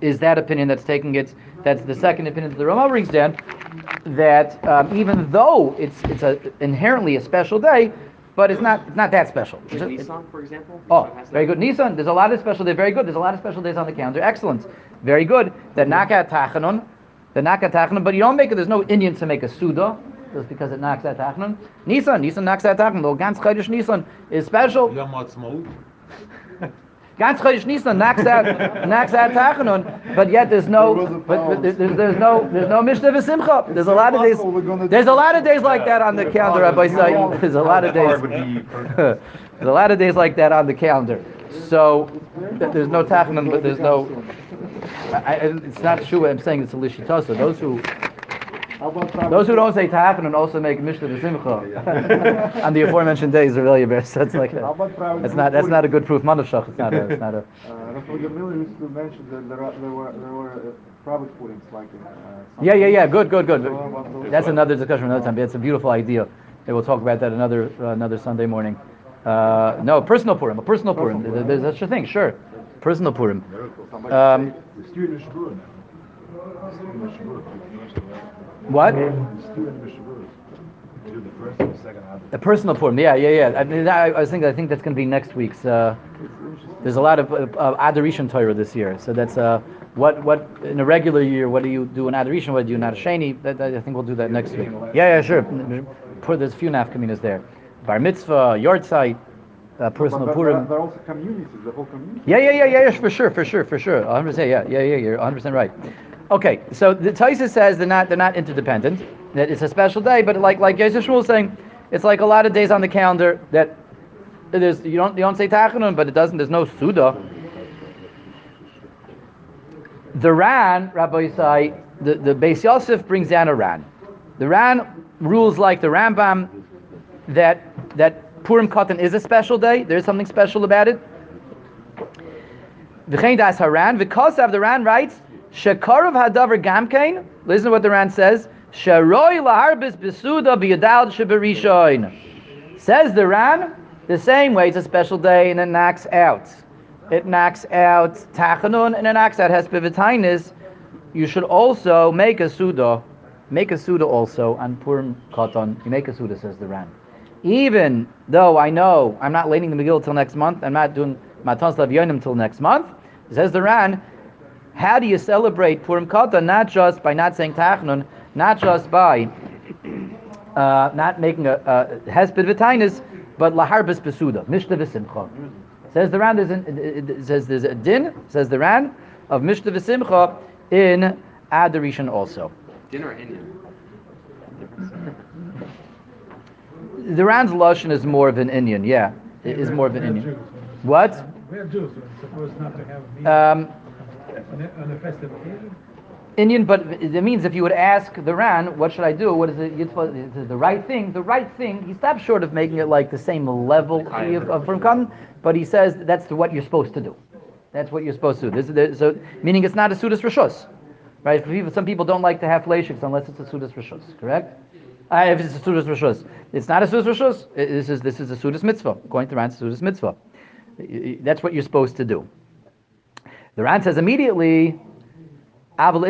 [SPEAKER 1] is that opinion that's taking it. That's the second opinion that the Rama brings down. That um, even though it's it's a inherently a special day, but it's not it's not that special.
[SPEAKER 2] Like
[SPEAKER 1] just-
[SPEAKER 2] Nissan, for example?
[SPEAKER 1] Oh, very good. Nissan, there's a lot of special days. Very good. There's a lot of special days on the calendar. Excellent. Very good. The mm-hmm. Nakat Tachanun, the Nakat Tachanun, but you don't make it, there's no Indian to make a Suda, just because it knocks out Tachanun. Nissan, Nissan knocks out Tachanun. The Gans Chodesh Nissan is special.
[SPEAKER 3] Yom Ha'atzmaut.
[SPEAKER 1] Gans Chodesh Nissan knocks out, knocks out Tachanun, but yet there's no,
[SPEAKER 4] There was a
[SPEAKER 1] but, but there's, there's no, there's no Mishta V'Simcha. There's a lot of days,
[SPEAKER 4] impossible we're gonna
[SPEAKER 1] there's a lot of days like that on the calendar, Rabbi Say. There's a lot of days.
[SPEAKER 5] Hard would be
[SPEAKER 1] There's a lot of days like that on the calendar. So there's no tachanun, but there's no. I, I, it's not true. What I'm saying it's a lishitasa. Those who
[SPEAKER 4] How about private?
[SPEAKER 1] Those who don't say tachanun also make mishta v'simcha on the aforementioned days are really embarrassed. That's like a, that's not that's not a good proof. Manavshach. It's not a. It's not a.
[SPEAKER 4] Uh, Rabbi used to mention that there, are, there were there were uh, private puddings like. Uh,
[SPEAKER 1] Yeah, yeah, yeah. Good, good, good.
[SPEAKER 4] So how about those?
[SPEAKER 1] That's another discussion another time. But it's a beautiful idea. And we'll talk about that another uh, another Sunday morning. Uh, no, personal Purim. A personal Purim. There- There's such a thing. Sure, personal Purim. Um, what?
[SPEAKER 3] The stew in the Shavuot. You do the first and the second half.
[SPEAKER 1] A personal Purim. Yeah, yeah, yeah. I, mean, I, I was thinking. I think that's going to be next week's. Uh, there's a lot of uh, uh, Adar Rishon Torah this year, so that's uh, what what in a regular year. What do you do in Adar Rishon? What do you do in Adar Sheni? That, that, I think we'll do that next week. Yeah, yeah, sure. There's a few nafkaminas there. Bar mitzvah, yahrzeit, uh, personal
[SPEAKER 4] but, but
[SPEAKER 1] Purim.
[SPEAKER 4] There are also communities, the whole community.
[SPEAKER 1] Yeah, yeah, yeah, yeah, yeah, for sure, for sure, for sure. 100%, yeah, yeah, yeah, you're 100% right. Okay, so the Taisa says they're not they're not interdependent. That it's a special day, but like like Yosef Shmuel saying, it's like a lot of days on the calendar that there's you don't you don't say Tachanun, but it doesn't. There's no Suda. The Ran, Rabbi Yisai, the the Beis Yosef brings down a Ran. The Ran rules like the Rambam that that Purim Katan is a special day. There's something special about it. V'chein das Haran, v'kosav the Ran writes, Shekarav hadavar gamkein, listen to what the Ran says, Sharoi laharbis besuda biyadal sheberishoin. Says the Ran, the same way it's a special day and it knocks out. It knocks out Tachanun and it knocks out Hespivitainis. You should also make a Suda, make a Suda also on Purim Katan. You make a Suda, says the Ran. Even though I know I'm not leading the Megillah till next month, I'm not doing Matan Yonim till next month, says the Ran, how do you celebrate Purim Katan? Not just by not saying Tachnun, not just by uh, not making a, a Hesped V'tainis, but Laharbis Besuda, Mishta V'simcha. Says the Ran, there's an, it, it says there's a din, says the Ran, of Mishta V'simcha in Adar Rishon also.
[SPEAKER 2] Dinner Indian.
[SPEAKER 1] The Ran's Lashon is more of an inyan, yeah. It is more of an inyan. What?
[SPEAKER 5] We're Jews, we're supposed not to have meat
[SPEAKER 1] Um,
[SPEAKER 5] on a- on a festive occasion.
[SPEAKER 1] inyan, but it means if you would ask the Ran, what should I do? What is it? You're supposed, is it the right thing? The right thing. He stops short of making it like the same level of, of from cotton, but he says that's the, what you're supposed to do. That's what you're supposed to do. This is the, so meaning it's not a sudas rishus, right? People, some people don't like to have fleishiks unless it's a sudas rishus, correct? Uh, if it's a sudas rishus, it's not a sudas rishus. This is this is a sudas mitzvah. According to Ran, it's a sudas mitzvah. Y- y- That's what you're supposed to do. The Ran says immediately. What about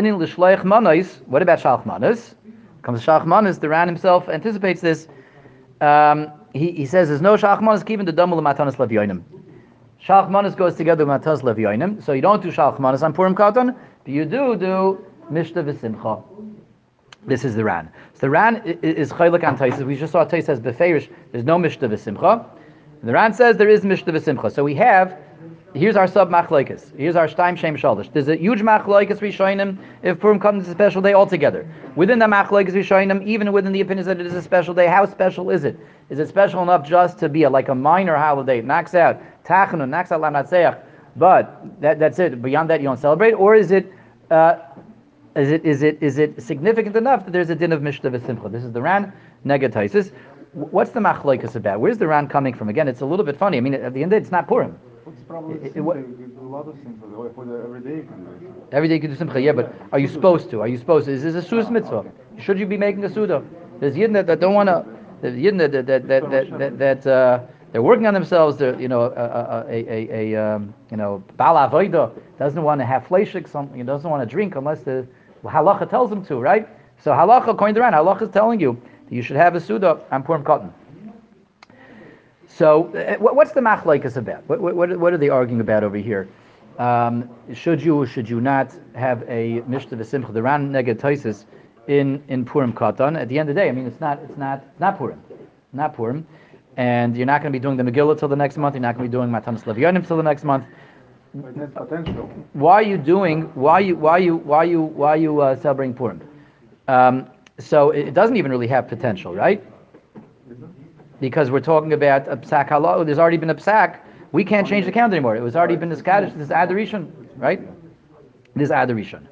[SPEAKER 1] shalach manos? Comes shalach manos. The Ran himself anticipates this. Um, he, he says there's no shalach manos given the dumbbell matanas levyonim. Shalach manos goes together with matanas levyonim. So you don't do shalach manos on Purim Katan, but you do do mishta v'simcha. This is the Ran. So the Ran is chaylik on. We just saw Taisus as beferish. There's no mishta v'simcha. And the Ran says there is mishta v'simcha. So we have Here's our sub machlokes. Here's our shtaim shem shalish. There's a huge machlokes rishonim if Purim comes as a special day altogether. Within the machlokes rishonim, even within the opinions that it is a special day, how special is it? Is it special enough just to be a, like a minor holiday? Knocks out tachanun, knocks out lamnatzeach, but that, that's it. Beyond that, you don't celebrate, or is it? Uh, is it is it is it significant enough that there's a din of mishta v'simcha? This is the Ran negatisis. What's the machlokes about? Where's the Ran coming from? Again, it's a little bit funny. I mean, at the end it's not Purim.
[SPEAKER 4] It's probably
[SPEAKER 1] It- what-
[SPEAKER 4] You do a lot of things for the, everyday. you can do it.
[SPEAKER 1] Every day you can do simcha, yeah, but are you supposed to? Are you supposed to? Is this a sudas mitzvah? Should you be making a suda? There's yidden that, that don't want to, there's yidden that, that, that, that, that, that, uh, they're working on themselves, they're, you know, a, a, a, a, um, you know, bal avoida doesn't want to have fleshik, something, he doesn't want to drink unless the halacha tells him to, right? So halacha, to Ran, halacha is telling you you should have a suda on Purim Katan. So, uh, what's the machlaikas about? What, what, what are they arguing about over here? Um, should you or should you not have a mishta v'simcha, the ran neged Taisus in in Purim Katan? At the end of the day, I mean, it's not it's not not Purim, not Purim, and you're not going to be doing the Megillah till the next month. You're not going to be doing Matanas Levyonim till the next month. Why are you doing? Why are you why are you why are you why are you uh, celebrating Purim? Um, so it doesn't even really have potential, right? Because we're talking about a psak halal. There's already been a psak we can't change the count anymore. It was already been established. This is Adar Rishon, right? This is Adar Rishon.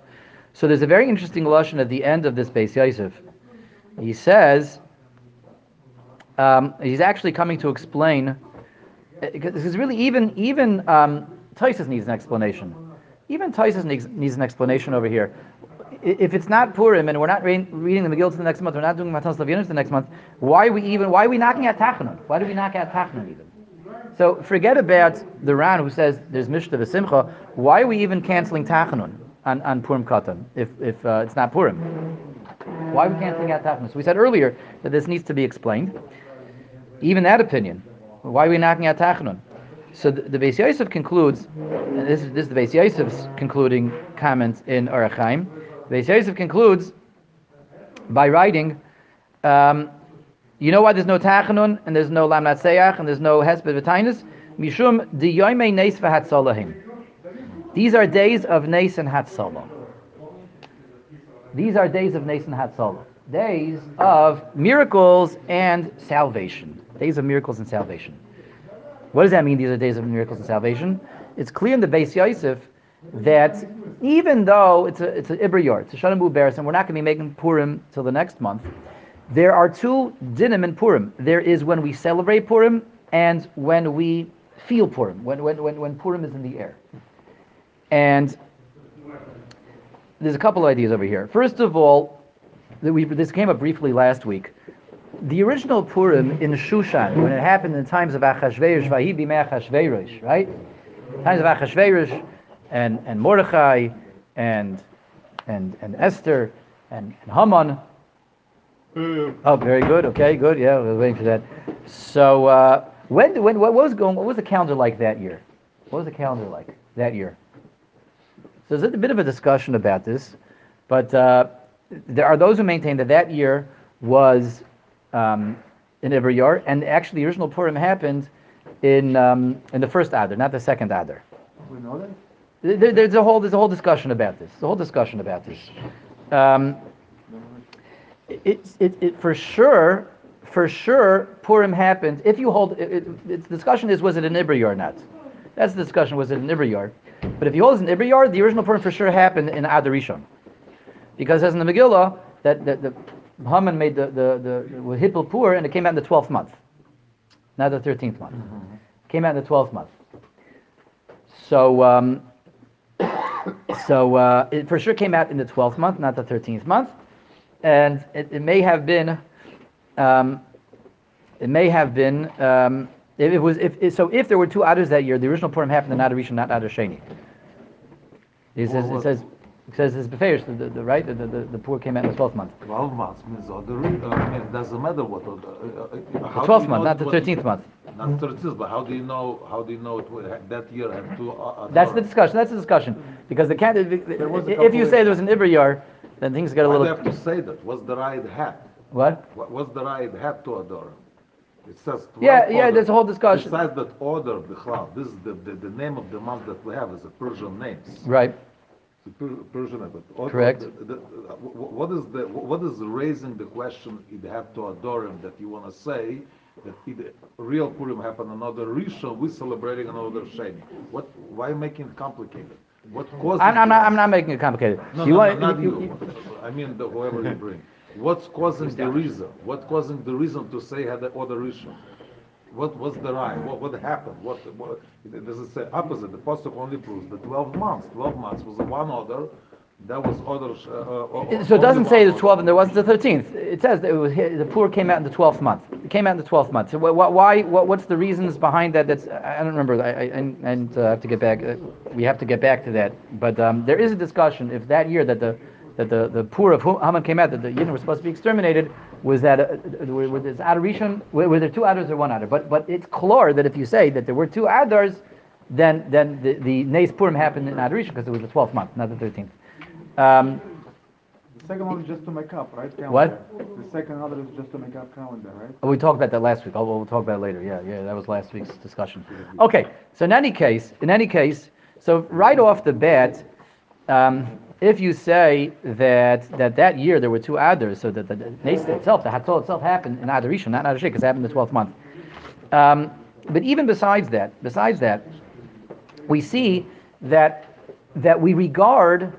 [SPEAKER 1] So there's a very interesting lesson at the end of this Beis Yosef. He says, um, he's actually coming to explain, this is really even, even um, Tysus needs an explanation. Even Tysus needs, needs an explanation over here. If it's not Purim and we're not re- reading the Megillah to the next month, we're not doing Matanas Levyonim the next month, why are we even, why are we knocking at Tachanun? Why do we knock at Tachanun even? So forget about the Ran who says there's Mishta V'Simcha. Why are we even canceling Tachanun on, on Purim Katan if, if uh, it's not Purim? Why are we canceling out Tachanun? So we said earlier that this needs to be explained. Even that opinion. Why are we knocking out Tachanun? So the, the Beis Yosef concludes, and this is, this is the Beis Yosef's concluding comment in Orach Chaim. Beis Yosef concludes by writing, um, you know why there's no Tachanun and there's no Lamnatzeach and there's no Hesped V'Tainus? Mishum di yoimei neis v'hatzolahim. These are days of Nes and Hatzalah. These are days of Nes and Hatzalah. Days of miracles and salvation. Days of miracles and salvation. What does that mean? These are days of miracles and salvation. It's clear in the Beis Yosef that even though it's a it's a Ibra Yor, it's a Shana Beres, and we're not going to be making Purim till the next month, there are two dinim in Purim. There is when we celebrate Purim and when we feel Purim, when when when, when Purim is in the air. And there's a couple of ideas over here. First of all, that we, this came up briefly last week. The original Purim in Shushan, when it happened in the times of Achashverosh, Vahi b'mei Achashverosh, right? Times of Achashverosh and, and Mordechai and, and, and Esther and, and Haman. Oh, very good. Okay, good. Yeah, we were waiting for that. So, uh, when, when, what was going? What was the calendar like that year? What was the calendar like that year? So there's a bit of a discussion about this, but uh, there are those who maintain that that year was um, in Ivr Yor, and actually the original Purim happened in um, in the first Adar, not the second Adar.
[SPEAKER 4] We know that?
[SPEAKER 1] There, there's a whole there's a whole discussion about this. There's a whole discussion about this. Um, it, it, it for sure, for sure, Purim happened. If you hold, it, it, the discussion is was it an Ibri or not? That's the discussion. Was it an Ibri yard? But if you hold it an Ibri yard, the original Purim for sure happened in Adar Rishon, because as in the Megillah that that the Haman made the the the with Hippel Pur and it came out in the twelfth month, not the thirteenth month. Came out in the twelfth month. So. Um, so uh, it for sure came out in the 12th month, not the 13th month, and it, it may have been, um, it may have been, um, if it was, if, if- so if there were two Adars that year, the original Purim happened in Adar Rishon, not Adar Sheni. It says, it says, says it's Beferish, the, the, the, right, the, the, the Purim came out in the 12th month.
[SPEAKER 3] 12 months means other, uh, I mean, it doesn't matter what, other- uh, uh,
[SPEAKER 1] The
[SPEAKER 3] how do
[SPEAKER 1] 12th
[SPEAKER 3] you
[SPEAKER 1] month, not the 13th month.
[SPEAKER 3] Not 13th, but how do you know, how do you know it, that year had two? uh,
[SPEAKER 1] That's the discussion, that's the discussion. Because the candidate,
[SPEAKER 4] was
[SPEAKER 1] if you say there was an Ibr Yar, then things get a
[SPEAKER 3] little. you have to say that? What's the right hat?
[SPEAKER 1] what?
[SPEAKER 3] What- What's the right hat to Adar? It says 12
[SPEAKER 1] Yeah, yeah,
[SPEAKER 3] order.
[SPEAKER 1] there's a whole discussion.
[SPEAKER 3] Besides that order, Bichlal, this is the, the, the name of the month that we have is a Persian names.
[SPEAKER 1] Right.
[SPEAKER 3] The Per- Persian, but
[SPEAKER 1] Correct.
[SPEAKER 3] the- the- What is the, what is raising the question, it have to Adorim, that you want to say, that it, real Purim happened Adar Rishon, we celebrating Adar Sheni. What, why making it complicated? What causes?
[SPEAKER 1] I'm, I'm not, I'm not making it complicated.
[SPEAKER 3] No,
[SPEAKER 1] You
[SPEAKER 3] no,
[SPEAKER 1] want-
[SPEAKER 3] no, not
[SPEAKER 1] you-
[SPEAKER 3] you. I mean, the, whoever you bring. What's causing the reason? What causing the reason to say had the Adar Rishon? What was the right? What, what happened? What, what, does it say opposite? The Pasuk only proves the 12 months. 12 months was the one order. That was other. Uh, uh,
[SPEAKER 1] So it doesn't say the 12th and there wasn't the 13th. It says that it was the poor came out in the 12th month. It came out in the 12th month. So wh- wh- why? What, what's the reasons behind that? That's I I don't remember. I, I and, and uh, I have to get back. Uh, we have to get back to that. But um, there is a discussion if that year that the that the, the poor of whom Haman came out that the Yidden were supposed to be exterminated was that uh, were, were this Adar Rishon were, were there two Adars or one Adar? But but it's clear that if you say that there were two Adars, then then the the Nes Purim happened in Adoration because it was the 12th month, not the 13th. Um,
[SPEAKER 4] The second one is just to make up, right? Calendar.
[SPEAKER 1] What?
[SPEAKER 4] The second other is just to make up calendar, right?
[SPEAKER 1] Oh, we talked about that last week. Oh, we'll talk about it later. Yeah, yeah, that was last week's discussion. Okay, so in any case, in any case, so right off the bat, um, if you say that that that year there were two Adars, so that the Nes itself, the Hatzol itself happened in Adar Rishon, not Adarishik, because it happened in the 12th month. Um, but even besides that, besides that, we see that that we regard.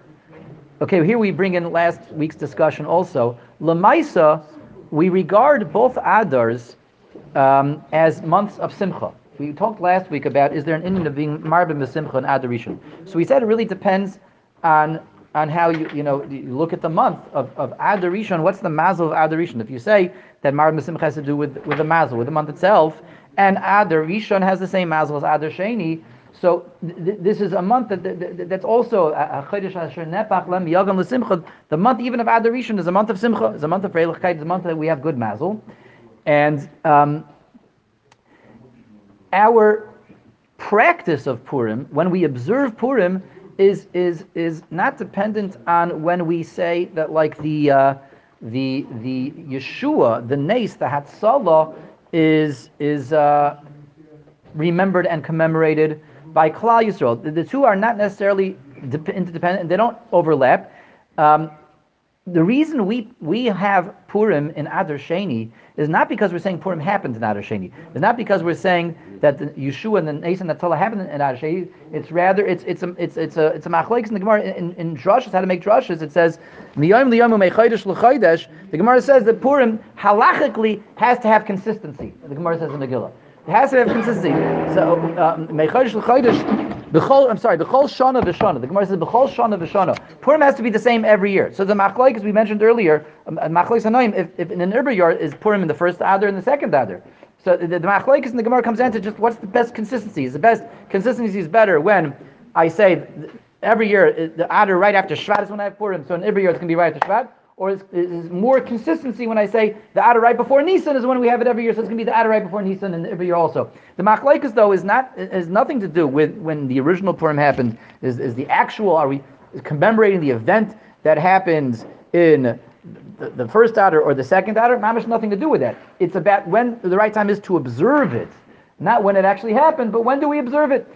[SPEAKER 1] Okay, here we bring in last week's discussion also. Lamaisa, we regard both Adars um, as months of Simcha. We talked last week about is there an Indian of being Marbim Simcha and Adar Rishon. So we said it really depends on on how you you know you look at the month of, of Adar Rishon. What's the mazel of Adar Rishon? If you say that Marbim Simcha has to do with with the mazel, with the month itself, and Adar Rishon has the same mazel as Adar Sheni, so th- this is a month that, that that's also. The month even of Adar Rishon is a month of simcha. It's a month of freilichkeit. It's a month that we have good mazel, and um, our practice of Purim when we observe Purim is is is not dependent on when we say that like the uh, the the Yeshua the Nace the Hatzalah is is uh, remembered and commemorated by Klal Yisrael. The, the two are not necessarily dep- interdependent; they don't overlap. Um, the reason we we have Purim in Adar Sheni is not because we're saying Purim happened in Adar Sheni. It's not because we're saying that the Yeshua and the Nason Natala happened in Adar Sheni. It's rather it's it's a it's it's a it's a machlekes in the Gemara in, in drushes how to make drushes. It says. The Gemara says that Purim halachically has to have consistency. The Gemara says in Megillah. It has to have consistency. So uh, meichaydesh l'chaydesh. B'chol, I'm sorry, b'chol shana v'shana. The Gemara says b'chol shana v'shana. Purim has to be the same every year. So the machlek, as we mentioned earlier, um, uh, machlek sanoim, if, if in an urban yard is Purim in the first adar and the second adar. So the, the machlek in the Gemara comes down to just what's the best consistency. Is the best consistency is better when I say every year uh, the adar right after Shvat is when I have Purim. So in every year it's going to be right after Shvat. Or is, is more consistency when I say the Adar right before Nisan is when we have it every year, so it's going to be the Adar right before Nisan and every year also. The Machlaikas though is not has nothing to do with when the original Purim happened. Is, is the actual are we commemorating the event that happens in the, the first Adar or the second Adar? Mamish nothing to do with that. It's about when the right time is to observe it, not when it actually happened, but when do we observe it?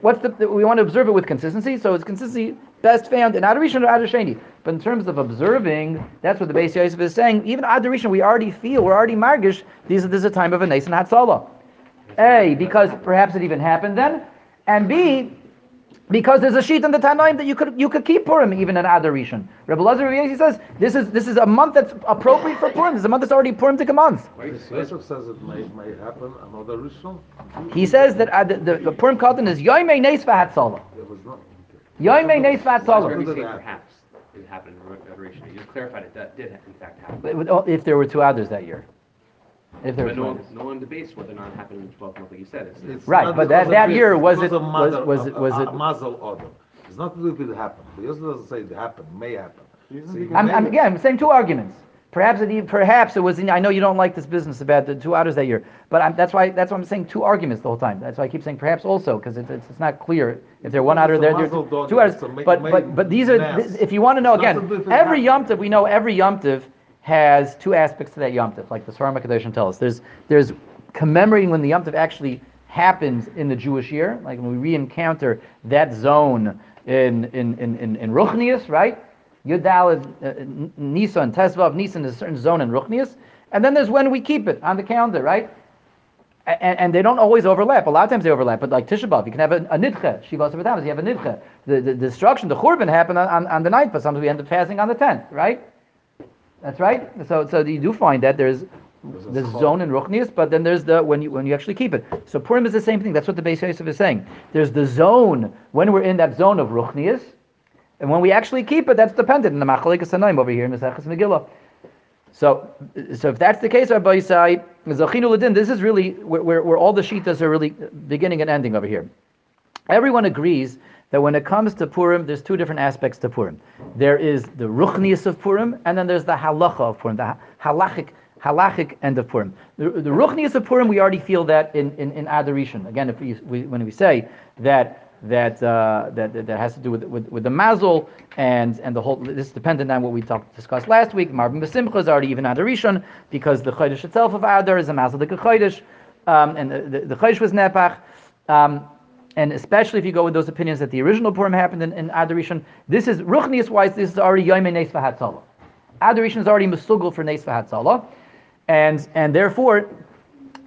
[SPEAKER 1] What's the, we want to observe it with consistency, so it's consistency best found in Adar Rishon or Adar Sheni. But in terms of observing, that's what the Beis Yosef is saying. Even Adar Rishon, we already feel, we're already margish, this is a time of a Nes and Hatzalah. A, because perhaps it even happened then, and B, because there's a sheet in the Tanaim that you could you could keep Purim even in Adar Rishon. Rabbi Lazar Rabbi says this is this is a month that's appropriate for Purim. This is a month that's already Purim to month.
[SPEAKER 3] Yosef says it may, may happen Adar Rishon.
[SPEAKER 1] He says that uh, the, the, the Purim Katan is Yoimei Nes V'Hatzalah.
[SPEAKER 3] It was not.
[SPEAKER 1] Yoimei Nes
[SPEAKER 2] Where
[SPEAKER 1] V'Hatzalah.
[SPEAKER 2] we say perhaps it happened in Adar Rishon. You just clarified it. That did in fact happen.
[SPEAKER 1] But oh, If there were two Adars that year. If there were
[SPEAKER 2] But
[SPEAKER 1] two
[SPEAKER 2] no one, no one debates whether or not it happened in the 12th month, like you said. It's,
[SPEAKER 3] It's
[SPEAKER 1] Right, but that- that year, was
[SPEAKER 3] because
[SPEAKER 1] it-
[SPEAKER 3] of mother-
[SPEAKER 1] was- was it- was
[SPEAKER 3] a-
[SPEAKER 1] it-
[SPEAKER 3] a mazel order? It's not to do with it happened. The Yosef doesn't say it happened, may happen. So
[SPEAKER 1] I'm, I'm, again, I'm saying two arguments. Perhaps it, e- perhaps it was. In, I know you don't like this business about the two Adars that year, but I'm, that's why that's why I'm saying two arguments the whole time. That's why I keep saying perhaps also because it's, it's, it's not clear if they're one outer
[SPEAKER 3] a
[SPEAKER 1] there. there
[SPEAKER 3] mazel
[SPEAKER 1] two
[SPEAKER 3] a ma-
[SPEAKER 1] but but but these are if you want to know again,
[SPEAKER 3] to do with it
[SPEAKER 1] every yomtiv we know every yomtiv has two aspects to that yomtiv, like the Svarim Kadoshim tell us. There's there's commemorating when the yomtiv actually happens in the Jewish year, like when we re-encounter that zone in in in in, in Ruchnius, right? Yudal uh, Nisan, Tesvav Nisan is a certain zone in Ruchnius, and then there's when we keep it on the calendar, right? And, and they don't always overlap. A lot of times they overlap, but like Tisha B'av, you can have a, a nidche. Shiva you have a nidche. The, the, destruction, the churban happened on, on, on the ninth, but sometimes we end up fasting on the tenth, right? That's right. So so you do find that there's the zone in Ruchnius, but then there's the when you when you actually keep it. So Purim is the same thing. That's what the Beis Yosef is saying. There's the zone when we're in that zone of Ruchnius, and when we actually keep it, that's dependent in the Machalikas Tanaim over here in Maseches Megillah. So, so if that's the case, Rabbi Yisai, Zachinu Ladin, this is really where, where, where all the shitas are really beginning and ending over here. Everyone agrees that when it comes to Purim, there's two different aspects to Purim. There is the ruchnius of Purim, and then there's the halacha of Purim, the halachic, halachic end of Purim. The, the ruchnius of Purim, we already feel that in, in, in Adar Rishon. Again, if we, we, when we say that that, uh, that that that has to do with, with, with the mazel and and the whole. This is dependent on what we talked discussed last week. Marbim Besimcha is already even Adar Rishon because the chodesh itself of Adar is a mazel the chodesh, um, and the, the, chodesh was nepach. Um, and especially if you go with those opinions that the original Purim happened in, in Adar Rishon, this is Ruchnius wise. This is already Yom Nes V'Hatzalah. Adar Rishon is already Mesugel for Nes V'Hatzalah, and and therefore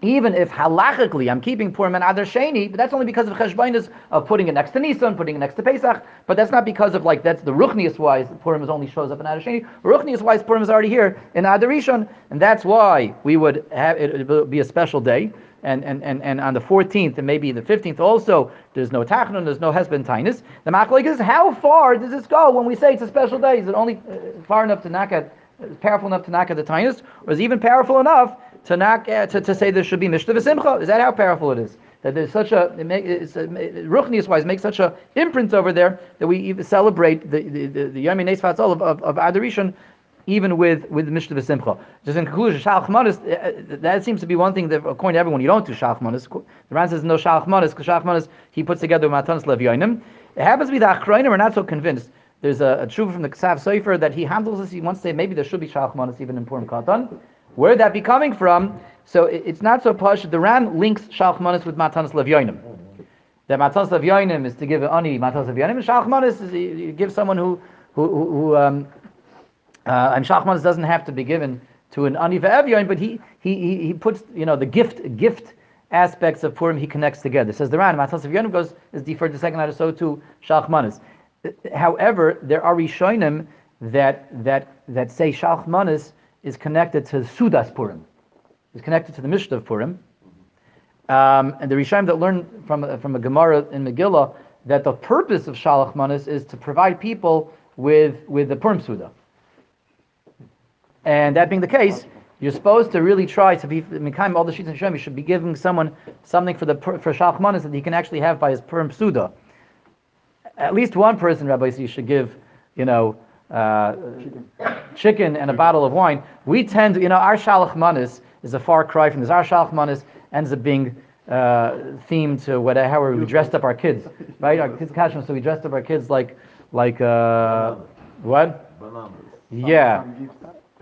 [SPEAKER 1] even if halachically I'm keeping Purim and Adar Sheni, but that's only because of cheshbainas of putting it next to Nisan, putting it next to Pesach. But that's not because of like that's the ruchnius wise Purim is only shows up in Adar Sheni. Ruchnius wise Purim is already here in Adar Rishon, and that's why we would have it, would be a special day. And, and, and, and on the 14th and maybe the 15th also, there's no tachnun, there's no hesben tainus. The machlek is how far does this go when we say it's a special day? Is it only uh, far enough to knock at, powerful enough to knock at the tainus, or is it even powerful enough to knock uh, to, to say there should be mishta v'simcha? Is that how powerful it is? That there's such a, it make, it's a ruchnius wise makes such a imprint over there that we even celebrate the the the, the of of, of Adar Rishon even with with Mishta V'Simcha. Just in conclusion, Shalach Manas, uh, that seems to be one thing that, according to everyone, you don't do Shalach Manas. The Ran says no Shalach Manas, because Shalach Manas, he puts together Matanas Levyonim. It happens to be the are not so convinced. There's a, a from the Ksav Sefer that he handles this, he wants to say maybe there should be Shalach Manas even in Purim Katan. Where would that be coming from? So it, it's not so posh. The Ran links Shalach Manas with Matanas Levyonim. That Matanas Lev is to give an ani Matanas Levyonim, and Shalach is you, give someone who, who, who, who um, uh, and Shachmanis doesn't have to be given to an Ani Evyon, but he, he, he, puts, you know, the gift gift aspects of Purim, he connects together. Says the Ran, Matzos Evyonim goes, is deferred to second letter, so too Shachmanis. However, there are Rishonim that, that, that say Shachmanis is connected to Sudas Purim, is connected to the Mishnah of Purim. Um, and the Rishonim that learn from, from a Gemara in Megillah that the purpose of Shalach Manis is to provide people with, with the Purim Suda. And that being the case, you're supposed to really try to be Mikhaim all the sheets and Shem. You should be giving someone something for the for Shalchmanis that he can actually have by his Purim Suda. At least one person, Rabbi, you should give, you know, uh, chicken. chicken. and a bottle of wine. We tend, to, you know, our Shalchmanis is a far cry from this. Our Shalchmanis ends up being uh, themed to whatever how we dressed up our kids, right? Our kids kashmir, so we dressed up our kids like like uh, what?
[SPEAKER 3] Bananas.
[SPEAKER 1] Yeah.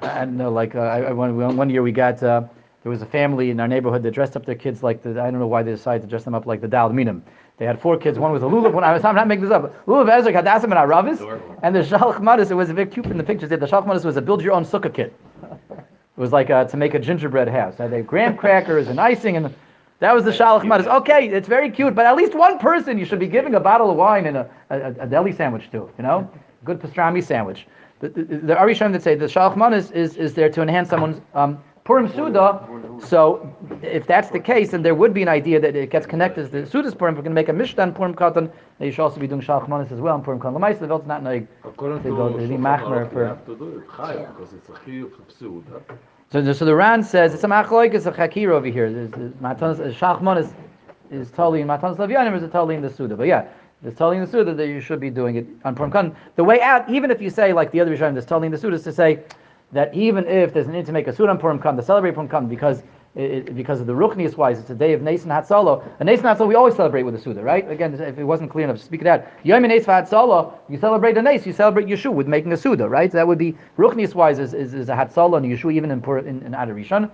[SPEAKER 1] And uh, like uh, I, one, one year we got uh, there was a family in our neighborhood that dressed up their kids like the I don't know why they decided to dress them up like the Daled Minim. They had four kids. One was a lulav. One I was I'm not making this up. Lulav Esrog Hadassim and Aravis. And the Shalach Manis. It was a bit cute in the pictures. The Shalach Manis was a build your own sukkah kit. It was like uh, to make a gingerbread house. They had graham crackers and icing and. That was the Shalach Manis. Okay, it's very cute, but at least one person you should be giving a bottle of wine and a, a, a deli sandwich to. You know, good pastrami sandwich. The, the, the Arisham that say the Shalach is, is, is there to enhance someone's um, Purim Suda. So if that's the case, then there would be an idea that it gets connected to the Suda's Purim. We're going to make a Mishtan Purim Katan. You should also be doing Shalach as well in Purim Katan. Lamaisa, the Velt's not like they
[SPEAKER 3] to
[SPEAKER 1] go to the Machmer for-
[SPEAKER 3] you have to do it chayav because it's a chiyuv pseuda.
[SPEAKER 1] So, the- so the Ran says it's a machloik, it's a chakir over here. There's, there's, uh, is, is totally in Matanas Levyonim, is totally in the Suda. But yeah, it's totally in the Suda that you should be doing it on Purim Katan. The way out, even if you say, like the other Rishonim, totally in the Suda, to say that even if there's an need to make a Suda on Purim Katan, to celebrate Purim Katan, because it, because of the Ruchnius wise, it's a day of Nason Hatzalo. And Nason Hatzalo, we always celebrate with a Suda, right? Again, if it wasn't clear enough, speak it out. Yom Nes Hatzalo, you celebrate a Nes, you celebrate Yeshua with making a Suda, right? So that would be Ruchnius wise is, is, is a Hatzalo and Yeshua even in Pur, in, in Adar Rishon.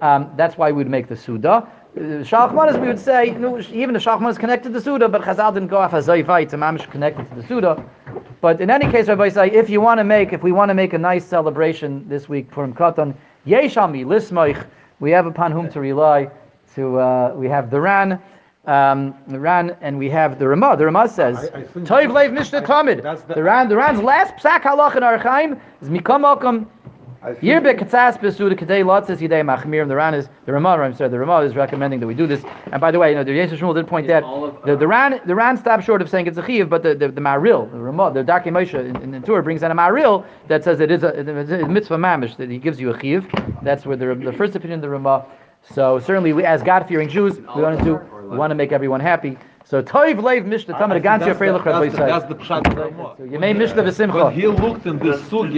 [SPEAKER 1] Um, that's why we would make the Suda. Shalchmanis, we would say, you know, even the Shalchman is connected to the Suda, but Chazal didn't go off as Zayvai to Mamish connected to the Suda. But in any case, Rabbi say, if you want to make, if we want to make a nice celebration this week for Katan, Yeshami, Lismoich, we have upon whom to rely. To uh, we have the Ran, um, the Ran, and we have the Ramah. The Ramah says,
[SPEAKER 3] I- I think-
[SPEAKER 1] Toiv Leiv
[SPEAKER 3] Mishteh
[SPEAKER 1] Tamid.
[SPEAKER 3] the-
[SPEAKER 1] Ran, the Ran's last psak halach in Orach Chaim is Mikam Okam
[SPEAKER 4] I think-
[SPEAKER 1] Yirbe katzas besuda kadei lotzes yidei machmir. The Ran is the Ramah. I'm sorry, the Ramah is recommending that we do this. And by the way, you know, the Yeshua Shmuel did point
[SPEAKER 2] Is
[SPEAKER 1] out the, the
[SPEAKER 2] uh,
[SPEAKER 1] Ran the Ran stopped short of saying it's a chiv, but the the, the Maharil, the Ramah, the Darkei Moshe in, in the Torah brings out a Maharil that says it is a, it's a mitzvah mamish that he gives you a chiv. That's where the the first opinion of the Ramah. So certainly, we as God fearing Jews, we want to do we want to make everyone happy. So Toiv Leiv Mishteh Tamid
[SPEAKER 3] I think
[SPEAKER 1] Gantia Freilach Rabbi
[SPEAKER 3] the- That's the pshat of Ramah.
[SPEAKER 1] So you may Mishta v'simcha.
[SPEAKER 3] When he looked in this sugi